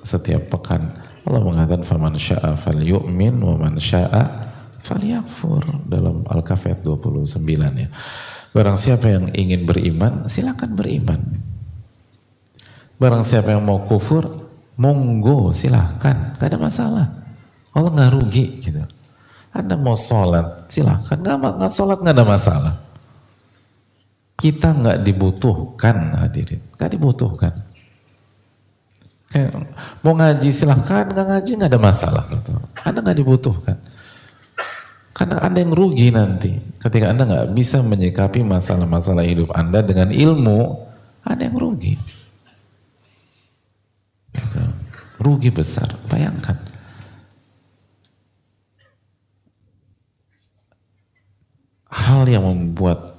setiap pekan. Allah mengatakan faman syaa falyu'min wa man syaa falyakfur dalam Al-Kahfi 29 ya. Barang siapa yang ingin beriman, silakan beriman. Barang siapa yang mau kufur, monggo silahkan, gak ada masalah. Allah nggak rugi gitu. Anda mau sholat, silahkan. Nggak, nggak sholat nggak ada masalah. Kita nggak dibutuhkan hadirin, nggak dibutuhkan. Kayak, mau ngaji silahkan, nggak ngaji nggak ada masalah. Gitu. Anda nggak dibutuhkan. Karena Anda yang rugi nanti. Ketika Anda nggak bisa menyikapi masalah-masalah hidup Anda dengan ilmu, Anda yang rugi. Gitu. Rugi besar, bayangkan. Hal yang membuat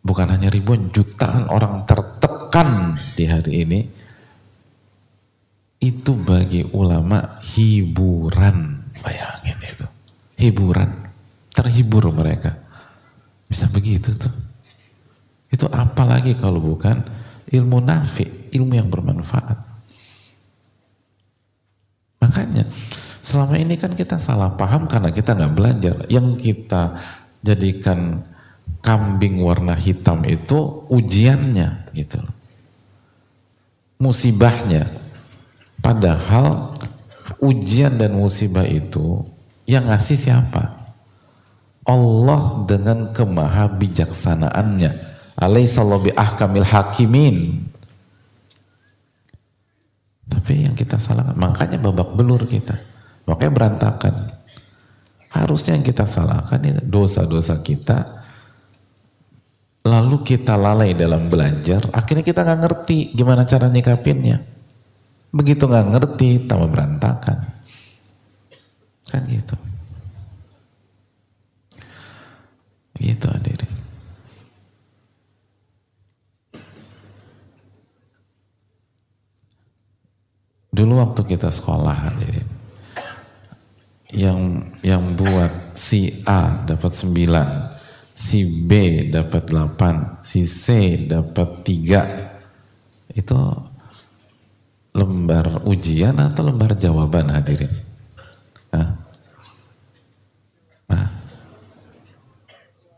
bukan hanya ribuan jutaan orang tertekan di hari ini itu bagi ulama hiburan. Bayangin itu. Hiburan. Terhibur mereka. Bisa begitu tuh. Itu apalagi kalau bukan ilmu nafi ilmu yang bermanfaat. Makanya selama ini kan kita salah paham karena kita nggak belajar. Yang kita jadikan kambing warna hitam itu ujiannya gitu musibahnya Padahal ujian dan musibah itu yang ngasih siapa? Allah dengan kemaha bijaksanaannya. Alaihissallahu bi ahkamil hakimin. Tapi yang kita salahkan, makanya babak belur kita. Makanya berantakan. Harusnya yang kita salahkan itu dosa-dosa kita. Lalu kita lalai dalam belajar, akhirnya kita nggak ngerti gimana cara nyikapinnya. Begitu nggak ngerti, tambah berantakan. Kan gitu. Gitu hadirin. Dulu waktu kita sekolah hadirin, yang yang buat si A dapat 9, si B dapat 8, si C dapat 3. Itu lembar ujian atau lembar jawaban hadirin? Hah? Hah?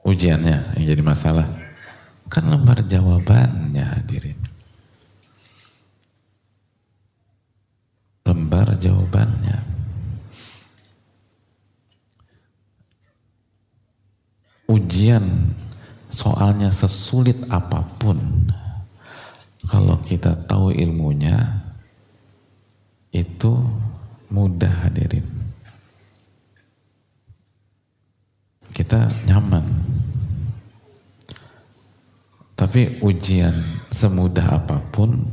Ujiannya yang jadi masalah. Kan lembar jawabannya hadirin. Lembar jawabannya. Ujian soalnya sesulit apa pun kalau kita tahu ilmunya itu mudah hadirin. Kita nyaman. Tapi ujian semudah apa pun,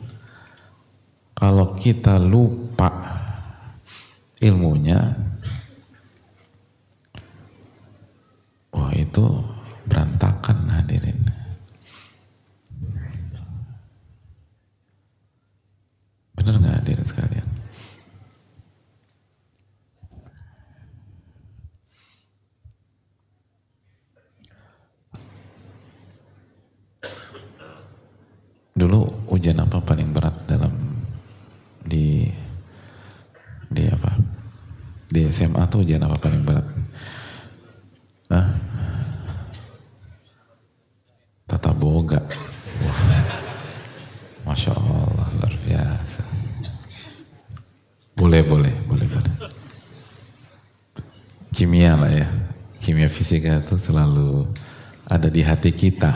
kalau kita lupa ilmunya, wah itu berantakan hadirin. Benar nggak hadirin sekalian? Dulu ujian apa paling berat dalam di di apa? Di SMA tuh ujian apa paling berat? Hah? Tata boga. Masya Allah luar biasa. Boleh, boleh, boleh, boleh. Kimia lah ya. Kimia fisika itu selalu ada di hati kita.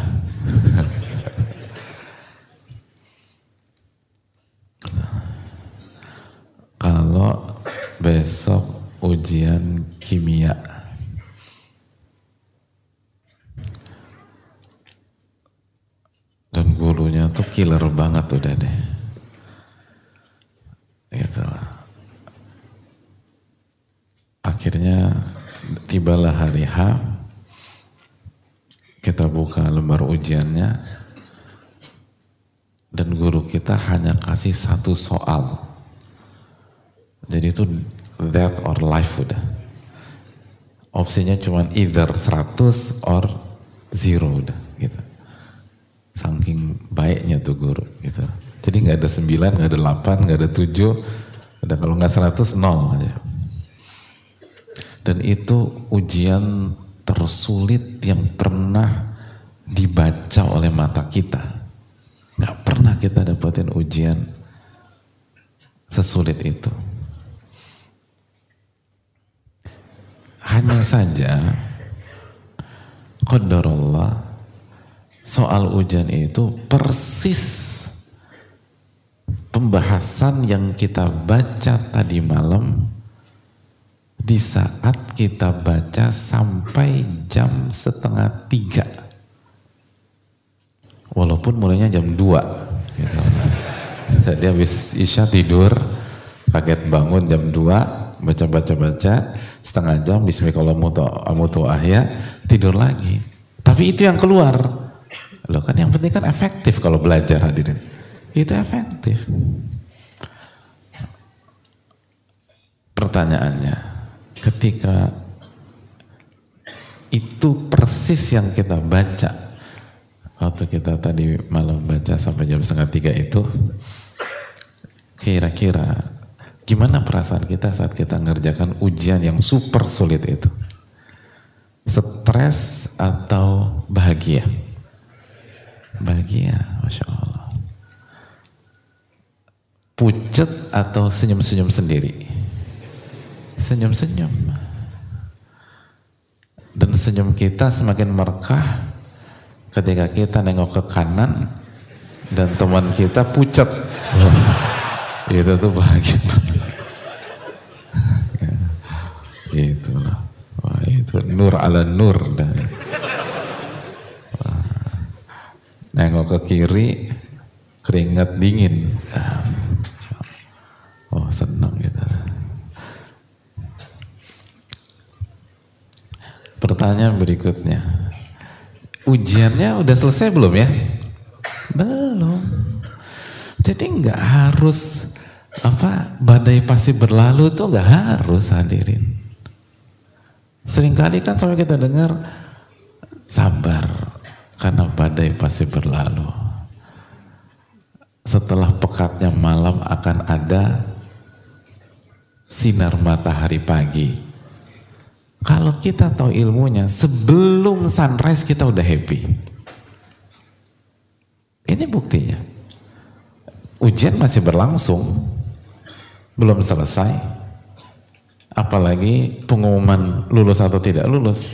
Kalau besok ujian kimia gurunya tuh killer banget udah deh. Gitu. Akhirnya tibalah hari H, kita buka lembar ujiannya, dan guru kita hanya kasih satu soal. Jadi itu that or life udah. Opsinya cuma either 100 or zero udah. Saking baiknya tuh guru gitu. Jadi nggak ada 9, nggak ada 8, nggak ada 7, udah kalau nggak 100 nol aja. Dan itu ujian tersulit yang pernah dibaca oleh mata kita. Nggak pernah kita dapetin ujian sesulit itu. Hanya saja Qadarullah soal ujian itu persis pembahasan yang kita baca tadi malam di saat kita baca sampai jam setengah tiga. Walaupun mulainya jam dua. Gitu. Jadi habis Isya tidur, kaget bangun jam dua, baca-baca-baca, setengah jam, bismillahirrahmanirrahim, tidur lagi. Tapi itu yang keluar. Loh kan yang penting kan efektif kalau belajar hadirin. Itu efektif. Pertanyaannya, ketika itu persis yang kita baca waktu kita tadi malam baca sampai jam setengah tiga itu kira-kira gimana perasaan kita saat kita ngerjakan ujian yang super sulit itu stres atau bahagia bahagia Masya Allah pucet atau senyum-senyum sendiri senyum-senyum. Dan senyum kita semakin merekah ketika kita nengok ke kanan dan teman kita pucat. Itu tuh bahagia. itulah. Wah, itu nur ala nur. Dan, nengok ke kiri, keringat dingin. Oh senang gitu. Pertanyaan berikutnya. Ujiannya udah selesai belum ya? Belum. Jadi nggak harus apa badai pasti berlalu tuh nggak harus hadirin. Seringkali kan sampai kita dengar sabar karena badai pasti berlalu. Setelah pekatnya malam akan ada sinar matahari pagi. Kalau kita tahu ilmunya, sebelum sunrise kita udah happy. Ini buktinya. Ujian masih berlangsung, belum selesai. Apalagi pengumuman lulus atau tidak lulus.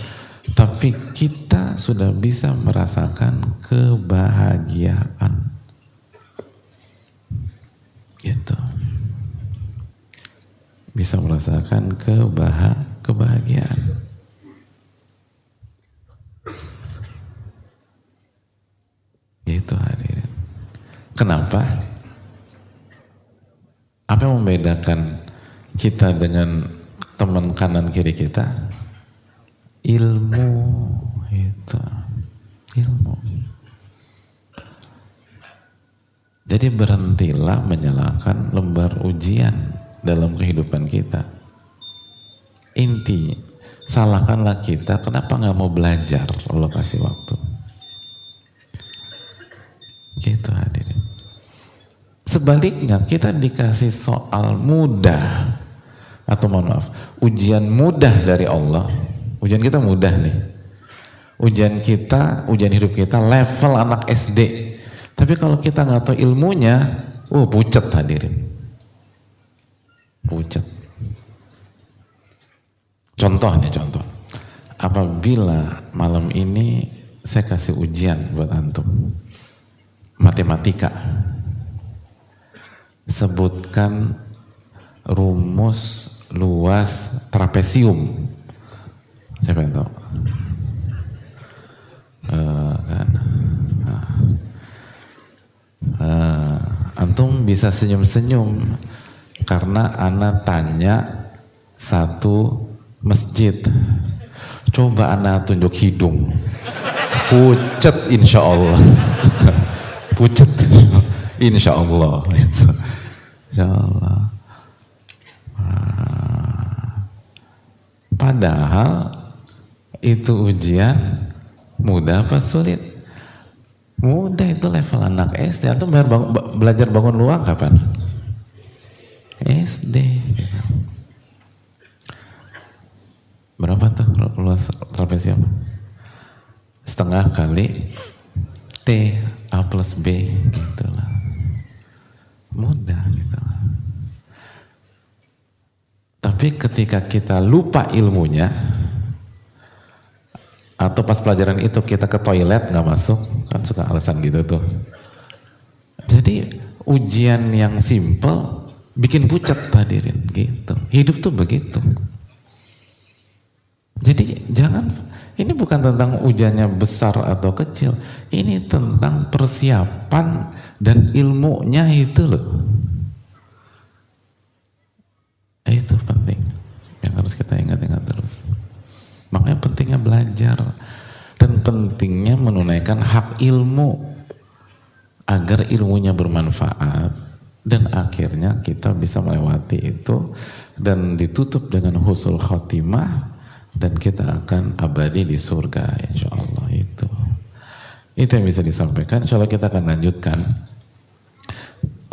Tapi kita sudah bisa merasakan kebahagiaan. Gitu. Bisa merasakan kebahagiaan kebahagiaan. Itu hadirin. Kenapa? Apa yang membedakan kita dengan teman kanan kiri kita? Ilmu itu. Ilmu. Jadi berhentilah menyalakan lembar ujian dalam kehidupan kita inti salahkanlah kita kenapa nggak mau belajar Allah kasih waktu gitu hadirin sebaliknya kita dikasih soal mudah atau mohon maaf ujian mudah dari Allah ujian kita mudah nih ujian kita ujian hidup kita level anak SD tapi kalau kita nggak tahu ilmunya oh pucat hadirin pucat Contohnya contoh. Apabila malam ini saya kasih ujian buat antum. Matematika. Sebutkan rumus luas trapesium. Siapa yang tahu? Uh, kan? Uh, antum bisa senyum-senyum karena anak tanya satu masjid. Coba anak tunjuk hidung. Pucet insya Allah. Pucet insya Allah. Insya Allah. Padahal itu ujian mudah apa sulit? Mudah itu level anak SD atau belajar bangun luang kapan? SD. Berapa tuh luas trapesium? Setengah kali T A plus B gitu lah. Mudah gitu lah. Tapi ketika kita lupa ilmunya atau pas pelajaran itu kita ke toilet nggak masuk kan suka alasan gitu tuh. Jadi ujian yang simple bikin pucat hadirin gitu. Hidup tuh begitu. Jadi jangan ini bukan tentang ujiannya besar atau kecil, ini tentang persiapan dan ilmunya itu loh. Itu penting yang harus kita ingat-ingat. Makanya pentingnya belajar. Dan pentingnya menunaikan hak ilmu. Agar ilmunya bermanfaat. Dan akhirnya kita bisa melewati itu. Dan ditutup dengan husul khotimah. Dan kita akan abadi di surga insya Allah itu. Itu yang bisa disampaikan. Insya Allah kita akan lanjutkan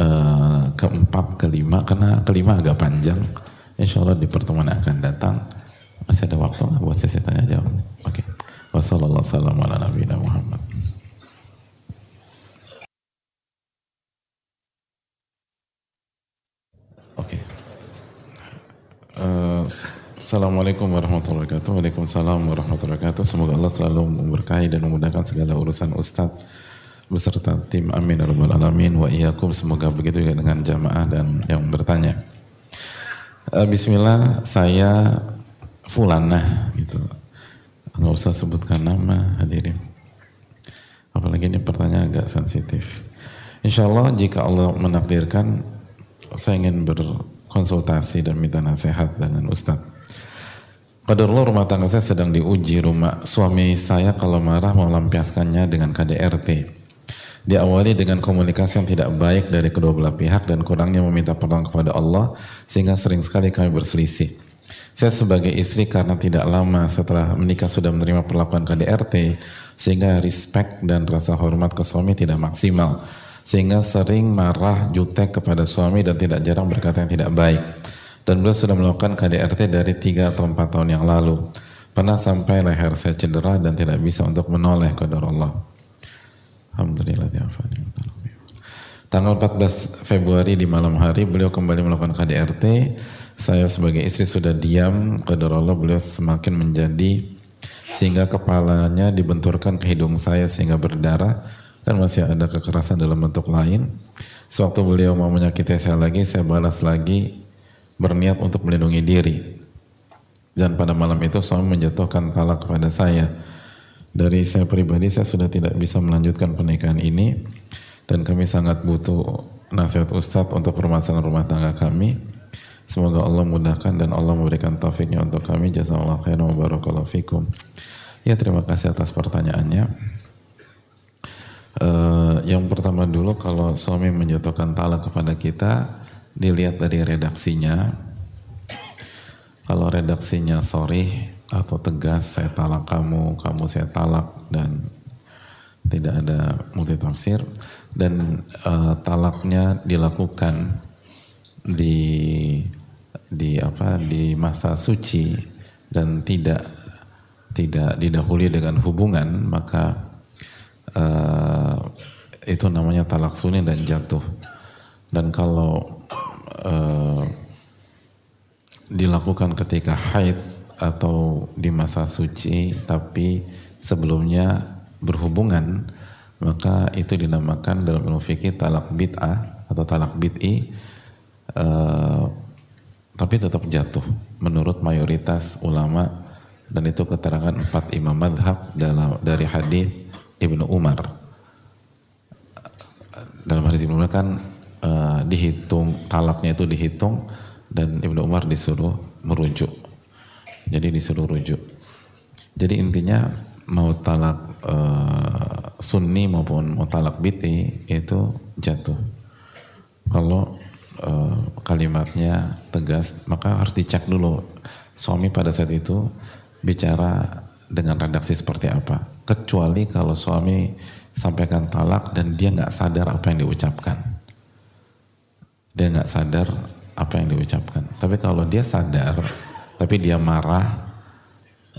uh, keempat kelima. Karena kelima agak panjang. Insya Allah di pertemuan akan datang masih ada waktu nggak buat sesi tanya jawab oke okay. wassalamualaikum warahmatullahi wabarakatuh Oke. Uh, Assalamualaikum warahmatullahi wabarakatuh. Waalaikumsalam warahmatullahi wabarakatuh. Semoga Allah selalu memberkahi dan memudahkan segala urusan Ustadz beserta tim amin ya rabbal alamin wa iyyakum semoga begitu juga dengan jamaah dan yang bertanya. Uh, Bismillah saya Fulana gitu. Nggak usah sebutkan nama hadirin. Apalagi ini pertanyaan agak sensitif. Insya Allah jika Allah menakdirkan saya ingin berkonsultasi dan minta nasihat dengan Ustadz. Qadarullah rumah tangga saya sedang diuji rumah suami saya kalau marah mau melampiaskannya dengan KDRT. Diawali dengan komunikasi yang tidak baik dari kedua belah pihak dan kurangnya meminta pertolongan kepada Allah sehingga sering sekali kami berselisih. Saya sebagai istri karena tidak lama setelah menikah sudah menerima perlakuan KDRT sehingga respect dan rasa hormat ke suami tidak maksimal. Sehingga sering marah jutek kepada suami dan tidak jarang berkata yang tidak baik. Dan beliau sudah melakukan KDRT dari 3 atau 4 tahun yang lalu. Pernah sampai leher saya cedera dan tidak bisa untuk menoleh kepada Allah. Alhamdulillah tanggal 14 Februari di malam hari beliau kembali melakukan KDRT saya sebagai istri sudah diam kepada Allah beliau semakin menjadi sehingga kepalanya dibenturkan ke hidung saya sehingga berdarah dan masih ada kekerasan dalam bentuk lain. Sewaktu beliau mau menyakiti saya lagi, saya balas lagi berniat untuk melindungi diri. Dan pada malam itu suami menjatuhkan talak kepada saya. Dari saya pribadi saya sudah tidak bisa melanjutkan pernikahan ini dan kami sangat butuh nasihat Ustadz untuk permasalahan rumah tangga kami. Semoga Allah mudahkan dan Allah memberikan taufiknya untuk kami. Jazakallah khairan wa barakallahu fikum. Ya terima kasih atas pertanyaannya. Uh, yang pertama dulu kalau suami menjatuhkan talak kepada kita dilihat dari redaksinya kalau redaksinya sorry atau tegas saya talak kamu kamu saya talak dan tidak ada multi tafsir dan uh, talaknya dilakukan di di apa di masa suci dan tidak tidak didahului dengan hubungan maka uh, itu namanya talak sunni dan jatuh. Dan kalau uh, dilakukan ketika haid atau di masa suci tapi sebelumnya berhubungan maka itu dinamakan dalam ilmu fikih talak bid'ah atau talak bid'i uh, tapi tetap jatuh menurut mayoritas ulama dan itu keterangan empat imam madhab dalam dari hadis Ibnu Umar. Dalam hadis Ibnu Umar kan uh, dihitung talaknya itu dihitung dan Ibnu Umar disuruh merujuk. Jadi disuruh rujuk. Jadi intinya mau talak uh, sunni maupun mau talak biti itu jatuh. Kalau uh, kalimatnya tegas maka harus dicek dulu suami pada saat itu bicara dengan redaksi seperti apa. Kecuali kalau suami sampaikan talak dan dia nggak sadar apa yang diucapkan. Dia nggak sadar apa yang diucapkan. Tapi kalau dia sadar, tapi dia marah,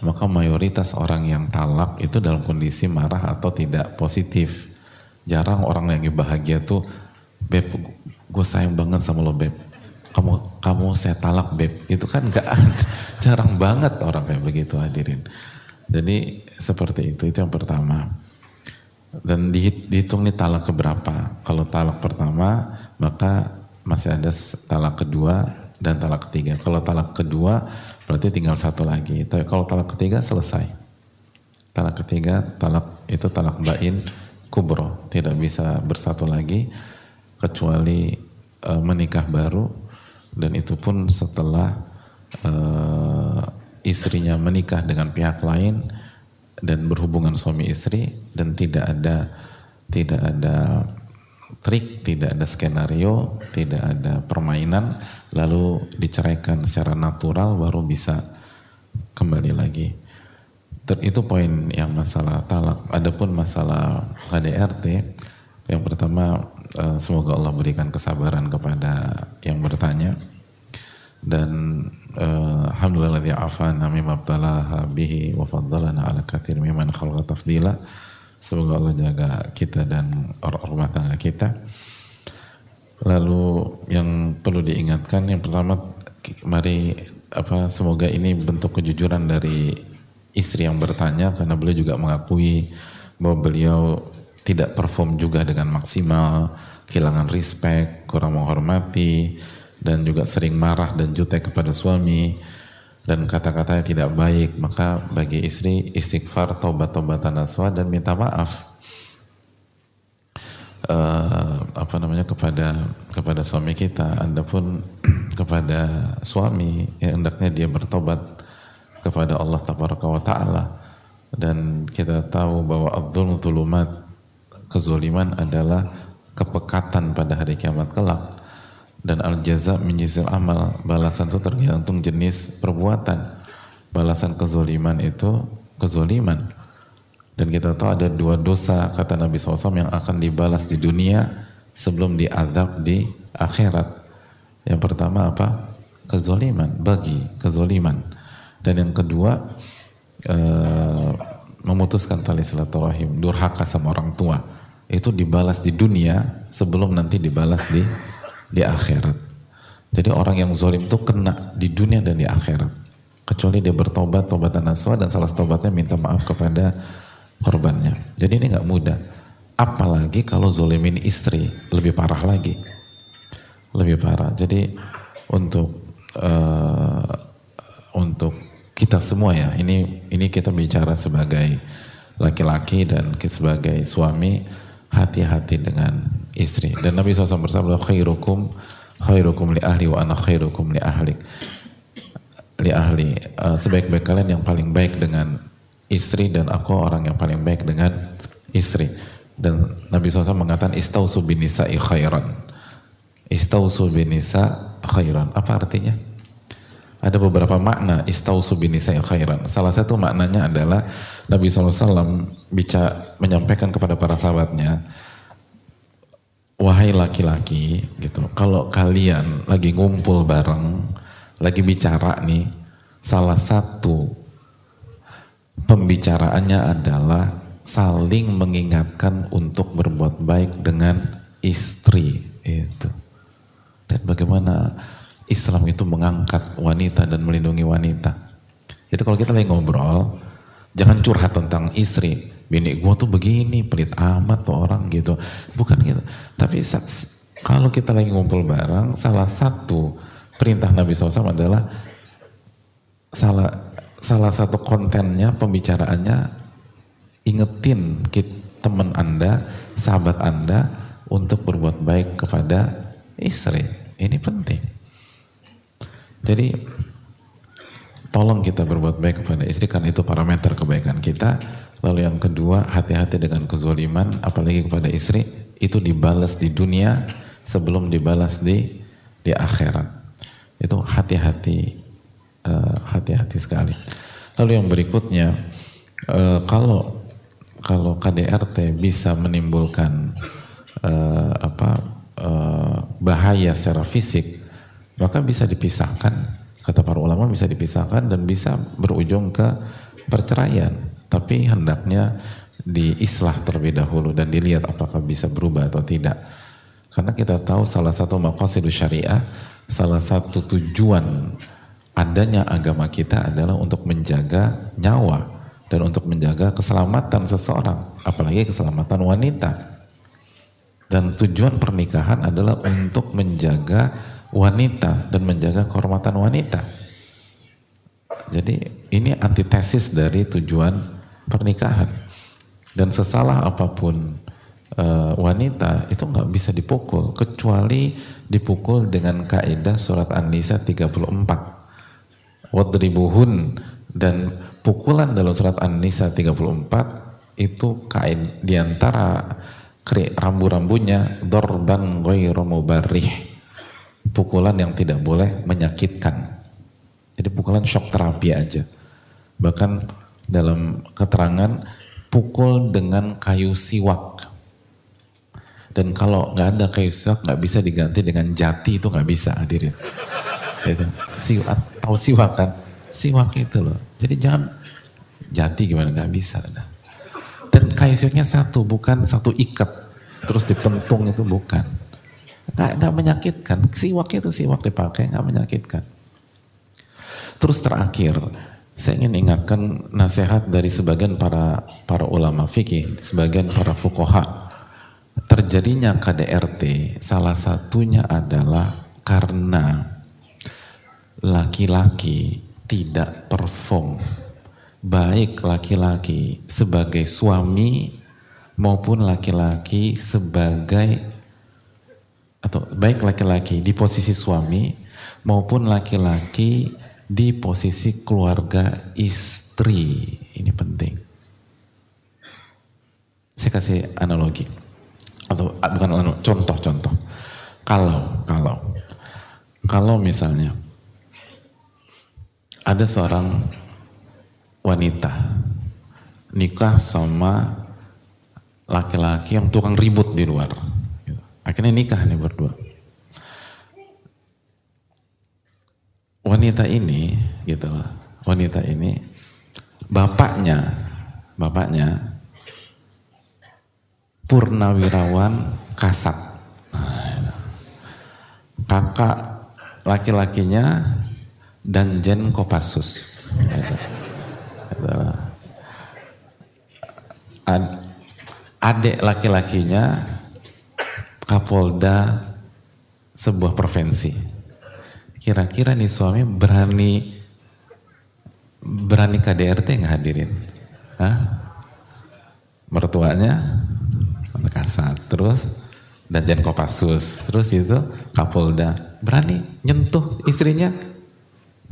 maka mayoritas orang yang talak itu dalam kondisi marah atau tidak positif. Jarang orang yang bahagia tuh, gue sayang banget sama lo beb. Kamu kamu saya talak beb. Itu kan nggak jarang banget orang kayak begitu hadirin. Jadi seperti itu, itu yang pertama. Dan dihitung nih talak keberapa. Kalau talak pertama maka masih ada talak kedua dan talak ketiga. Kalau talak kedua berarti tinggal satu lagi. Tapi kalau talak ketiga selesai. Talak ketiga, talak itu talak bain kubro, tidak bisa bersatu lagi kecuali e, menikah baru dan itu pun setelah e, istrinya menikah dengan pihak lain dan berhubungan suami istri dan tidak ada tidak ada trik, tidak ada skenario, tidak ada permainan, lalu diceraikan secara natural baru bisa kembali lagi. Ter, itu poin yang masalah talak. Adapun masalah KDRT, yang pertama eh, semoga Allah berikan kesabaran kepada yang bertanya dan uh, alhamdulillah afana mimma bihi wa faddalana ala kathir mimman tafdila Semoga Allah jaga kita dan orang rumah tangga kita. Lalu yang perlu diingatkan yang pertama mari apa semoga ini bentuk kejujuran dari istri yang bertanya karena beliau juga mengakui bahwa beliau tidak perform juga dengan maksimal, kehilangan respect, kurang menghormati dan juga sering marah dan jutek kepada suami dan kata-katanya tidak baik, maka bagi istri istighfar, taubat-taubatan naswa dan minta maaf. Uh, apa namanya kepada kepada suami kita, anda pun kepada suami yang hendaknya dia bertobat kepada Allah Taala. Dan kita tahu bahwa Abdul Tulumat kezoliman adalah kepekatan pada hari kiamat kelak. Dan al jaza menyisir amal balasan itu tergantung jenis perbuatan. Balasan kezoliman itu kezoliman. Dan kita tahu ada dua dosa kata Nabi SAW yang akan dibalas di dunia sebelum diadab di akhirat. Yang pertama apa? Kezoliman bagi kezoliman. Dan yang kedua eh, memutuskan tali silaturahim durhaka sama orang tua itu dibalas di dunia sebelum nanti dibalas di di akhirat. Jadi orang yang zolim itu kena di dunia dan di akhirat. Kecuali dia bertobat, tobatan naswa dan salah tobatnya minta maaf kepada korbannya. Jadi ini nggak mudah. Apalagi kalau zolimin istri, lebih parah lagi. Lebih parah. Jadi untuk uh, untuk kita semua ya, ini ini kita bicara sebagai laki-laki dan sebagai suami hati-hati dengan istri. Dan Nabi SAW bersabda, khairukum khairukum li ahli wa ana khairukum li ahli. Li ahli. Uh, sebaik-baik kalian yang paling baik dengan istri dan aku orang yang paling baik dengan istri. Dan Nabi SAW mengatakan istausu binisa'i khairan. Istausu binisa khairan. Apa artinya? Ada beberapa makna istausu binisa'i khairan. Salah satu maknanya adalah Nabi SAW bicara menyampaikan kepada para sahabatnya, wahai laki-laki, gitu, kalau kalian lagi ngumpul bareng, lagi bicara nih, salah satu pembicaraannya adalah saling mengingatkan untuk berbuat baik dengan istri itu. Dan bagaimana Islam itu mengangkat wanita dan melindungi wanita. Jadi kalau kita lagi ngobrol, Jangan curhat tentang istri. Bini gue tuh begini, pelit amat tuh orang gitu. Bukan gitu. Tapi kalau kita lagi ngumpul bareng, salah satu perintah Nabi SAW adalah salah salah satu kontennya, pembicaraannya ingetin teman Anda, sahabat Anda untuk berbuat baik kepada istri. Ini penting. Jadi tolong kita berbuat baik kepada istri karena itu parameter kebaikan kita. Lalu yang kedua, hati-hati dengan kezoliman, apalagi kepada istri, itu dibalas di dunia sebelum dibalas di di akhirat. Itu hati-hati, uh, hati-hati sekali. Lalu yang berikutnya, uh, kalau kalau KDRT bisa menimbulkan uh, apa uh, bahaya secara fisik, maka bisa dipisahkan kata para ulama bisa dipisahkan dan bisa berujung ke perceraian. Tapi hendaknya diislah terlebih dahulu dan dilihat apakah bisa berubah atau tidak. Karena kita tahu salah satu maqasidus syariah salah satu tujuan adanya agama kita adalah untuk menjaga nyawa dan untuk menjaga keselamatan seseorang apalagi keselamatan wanita. Dan tujuan pernikahan adalah untuk menjaga wanita dan menjaga kehormatan wanita. Jadi ini antitesis dari tujuan pernikahan. Dan sesalah apa pun uh, wanita itu nggak bisa dipukul kecuali dipukul dengan kaidah surat An-Nisa 34. Wadribuhun dan pukulan dalam surat An-Nisa 34 itu kain di antara rambu-rambunya dorban ghairu mubarrih pukulan yang tidak boleh menyakitkan. Jadi pukulan shock terapi aja. Bahkan dalam keterangan pukul dengan kayu siwak. Dan kalau nggak ada kayu siwak nggak bisa diganti dengan jati itu nggak bisa hadirin. Itu siwak tahu siwak kan? Siwak itu loh. Jadi jangan jati gimana? Nggak bisa. Nah. Dan kayu siwaknya satu, bukan satu ikat. Terus dipentung itu bukan. Nggak, nggak menyakitkan. Siwak itu siwak dipakai nggak menyakitkan. Terus terakhir, saya ingin ingatkan nasihat dari sebagian para para ulama fikih, sebagian para fukoha. Terjadinya KDRT salah satunya adalah karena laki-laki tidak perform baik laki-laki sebagai suami maupun laki-laki sebagai atau baik laki-laki di posisi suami maupun laki-laki di posisi keluarga istri. Ini penting. Saya kasih analogi. Atau ah, bukan analogi contoh-contoh kalau kalau. Kalau misalnya ada seorang wanita nikah sama laki-laki yang tukang ribut di luar. Akhirnya nikah nih berdua. Wanita ini, gitu loh, wanita ini, bapaknya, bapaknya purnawirawan kasat. Kakak laki-lakinya Danjen Kopassus. Gitu ad, adik laki-lakinya Kapolda sebuah provinsi. Kira-kira nih suami berani berani KDRT nggak hadirin? Hah? Mertuanya kasat, terus dan Jan Kopassus, terus itu Kapolda berani nyentuh istrinya?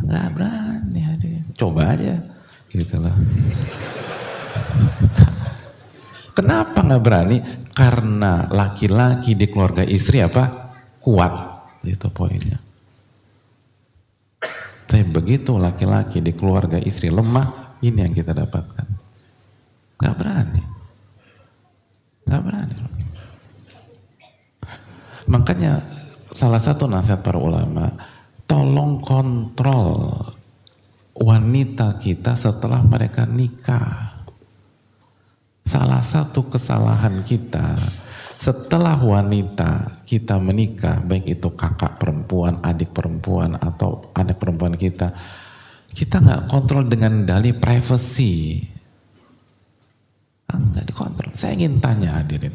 Nggak berani hadirin. Coba aja gitu loh. Kenapa nggak berani? Karena laki-laki di keluarga istri apa? Kuat. Itu poinnya. Tapi begitu laki-laki di keluarga istri lemah, ini yang kita dapatkan. Gak berani. Gak berani. Makanya salah satu nasihat para ulama, tolong kontrol wanita kita setelah mereka nikah. Salah satu kesalahan kita setelah wanita kita menikah, baik itu kakak perempuan, adik perempuan atau adik perempuan kita, kita nggak kontrol dengan dalih privacy. Nggak dikontrol. Saya ingin tanya hadirin.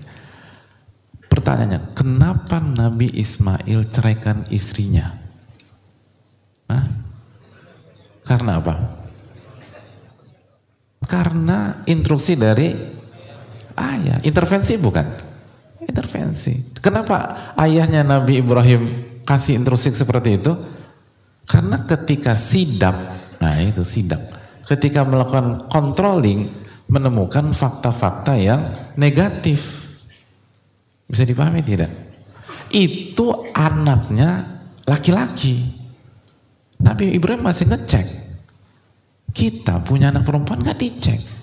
Pertanyaannya, kenapa Nabi Ismail ceraikan istrinya? Hah? Karena apa? Karena instruksi dari ayah. Intervensi bukan? Intervensi. Kenapa ayahnya Nabi Ibrahim kasih instruksi seperti itu? Karena ketika sidak, nah itu sidak. Ketika melakukan controlling, menemukan fakta-fakta yang negatif. Bisa dipahami tidak? Itu anaknya laki-laki. Nabi Ibrahim masih ngecek. Kita punya anak perempuan nggak dicek.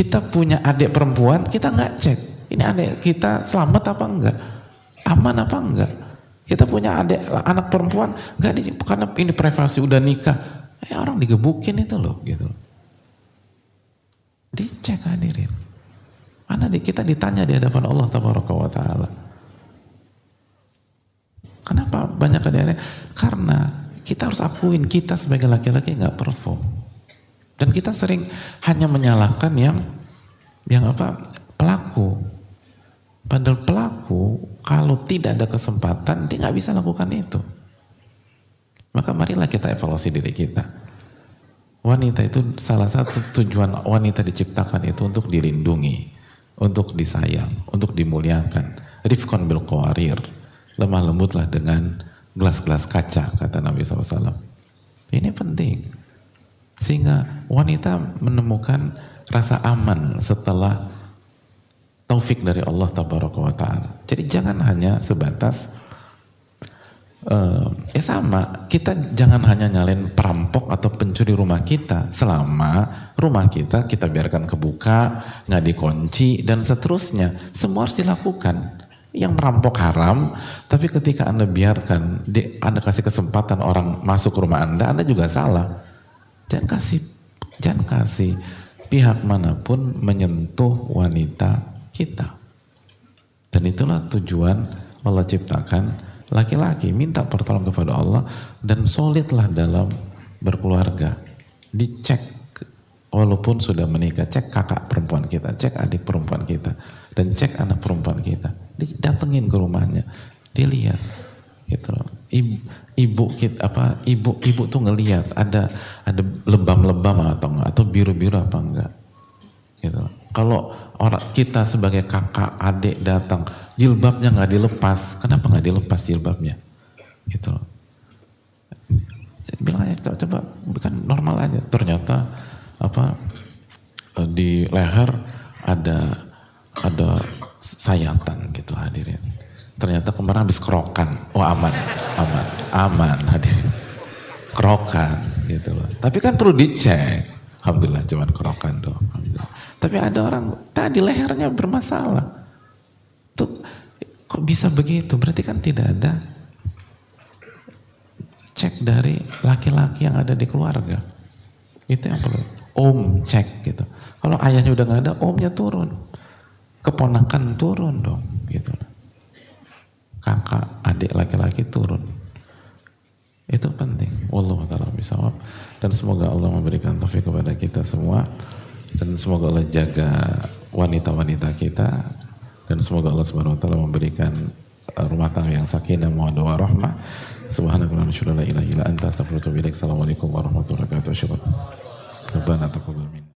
Kita punya adik perempuan, kita nggak cek. Ini adik kita selamat apa enggak? Aman apa enggak? Kita punya adik anak perempuan nggak di karena ini privasi udah nikah. Eh, orang digebukin itu loh gitu. Dicek hadirin. Mana di kita ditanya di hadapan Allah Taala. Kenapa banyak kejadian? Karena kita harus akuin kita sebagai laki-laki nggak perform. Dan kita sering hanya menyalahkan yang yang apa pelaku. Padahal pelaku kalau tidak ada kesempatan dia nggak bisa lakukan itu. Maka marilah kita evaluasi diri kita. Wanita itu salah satu tujuan wanita diciptakan itu untuk dilindungi, untuk disayang, untuk dimuliakan. Rifkon bil qawarir. Lemah lembutlah dengan gelas-gelas kaca kata Nabi SAW. Ini penting. Sehingga wanita menemukan rasa aman setelah taufik dari Allah tabaraka wa taala. Jadi jangan hanya sebatas uh, ya sama, kita jangan hanya nyalain perampok atau pencuri rumah kita selama rumah kita kita biarkan kebuka, nggak dikunci dan seterusnya. Semua harus dilakukan. Yang merampok haram, tapi ketika Anda biarkan, Anda kasih kesempatan orang masuk rumah Anda, Anda juga salah. Jangan kasih jangan kasih pihak mana pun menyentuh wanita kita. Dan itulah tujuan Allah ciptakan laki-laki minta pertolongan kepada Allah dan solidlah dalam berkeluarga. Dicek walaupun sudah menikah, cek kakak perempuan kita, cek adik perempuan kita, dan cek anak perempuan kita. Datengin ke rumahnya, dilihat, gitu loh. Ibu kita apa ibu ibu tuh ngelihat ada ada lebam-lebam atau enggak atau biru-biru apa enggak gitu. Kalau orang kita sebagai kakak adik datang jilbabnya nggak dilepas, kenapa nggak dilepas jilbabnya? Gitu loh. Bilang aja coba, coba bukan normal aja. Ternyata apa eh, di leher ada ada sayatan gitu hadirin. Ternyata kemarin habis kerokan. Oh aman, aman, aman hadirin. Kerokan gitu loh. Tapi kan perlu dicek. Alhamdulillah cuman kerokan. Alhamdulillah. Tapi ada orang tadi lehernya bermasalah. Tuh kok bisa begitu? Berarti kan tidak ada cek dari laki-laki yang ada di keluarga. Itu yang perlu. Om cek gitu. Kalau ayahnya udah nggak ada, omnya turun. Keponakan turun dong, gitu. Kakak, adik laki-laki turun. Itu penting. Allah taala bisawab. Dan semoga Allah memberikan taufik kepada kita semua. Dan semoga Allah jaga wanita-wanita kita. Dan semoga Allah Subhanahu wa taala memberikan uh, rumah tangga yang sakinah mawaddah warahmah subhanakallahumma wa la ilaha illa anta astaghfiruka wa atubu ilaik. Assalamualaikum warahmatullahi wabarakatuh. Rabbana taqabbal minna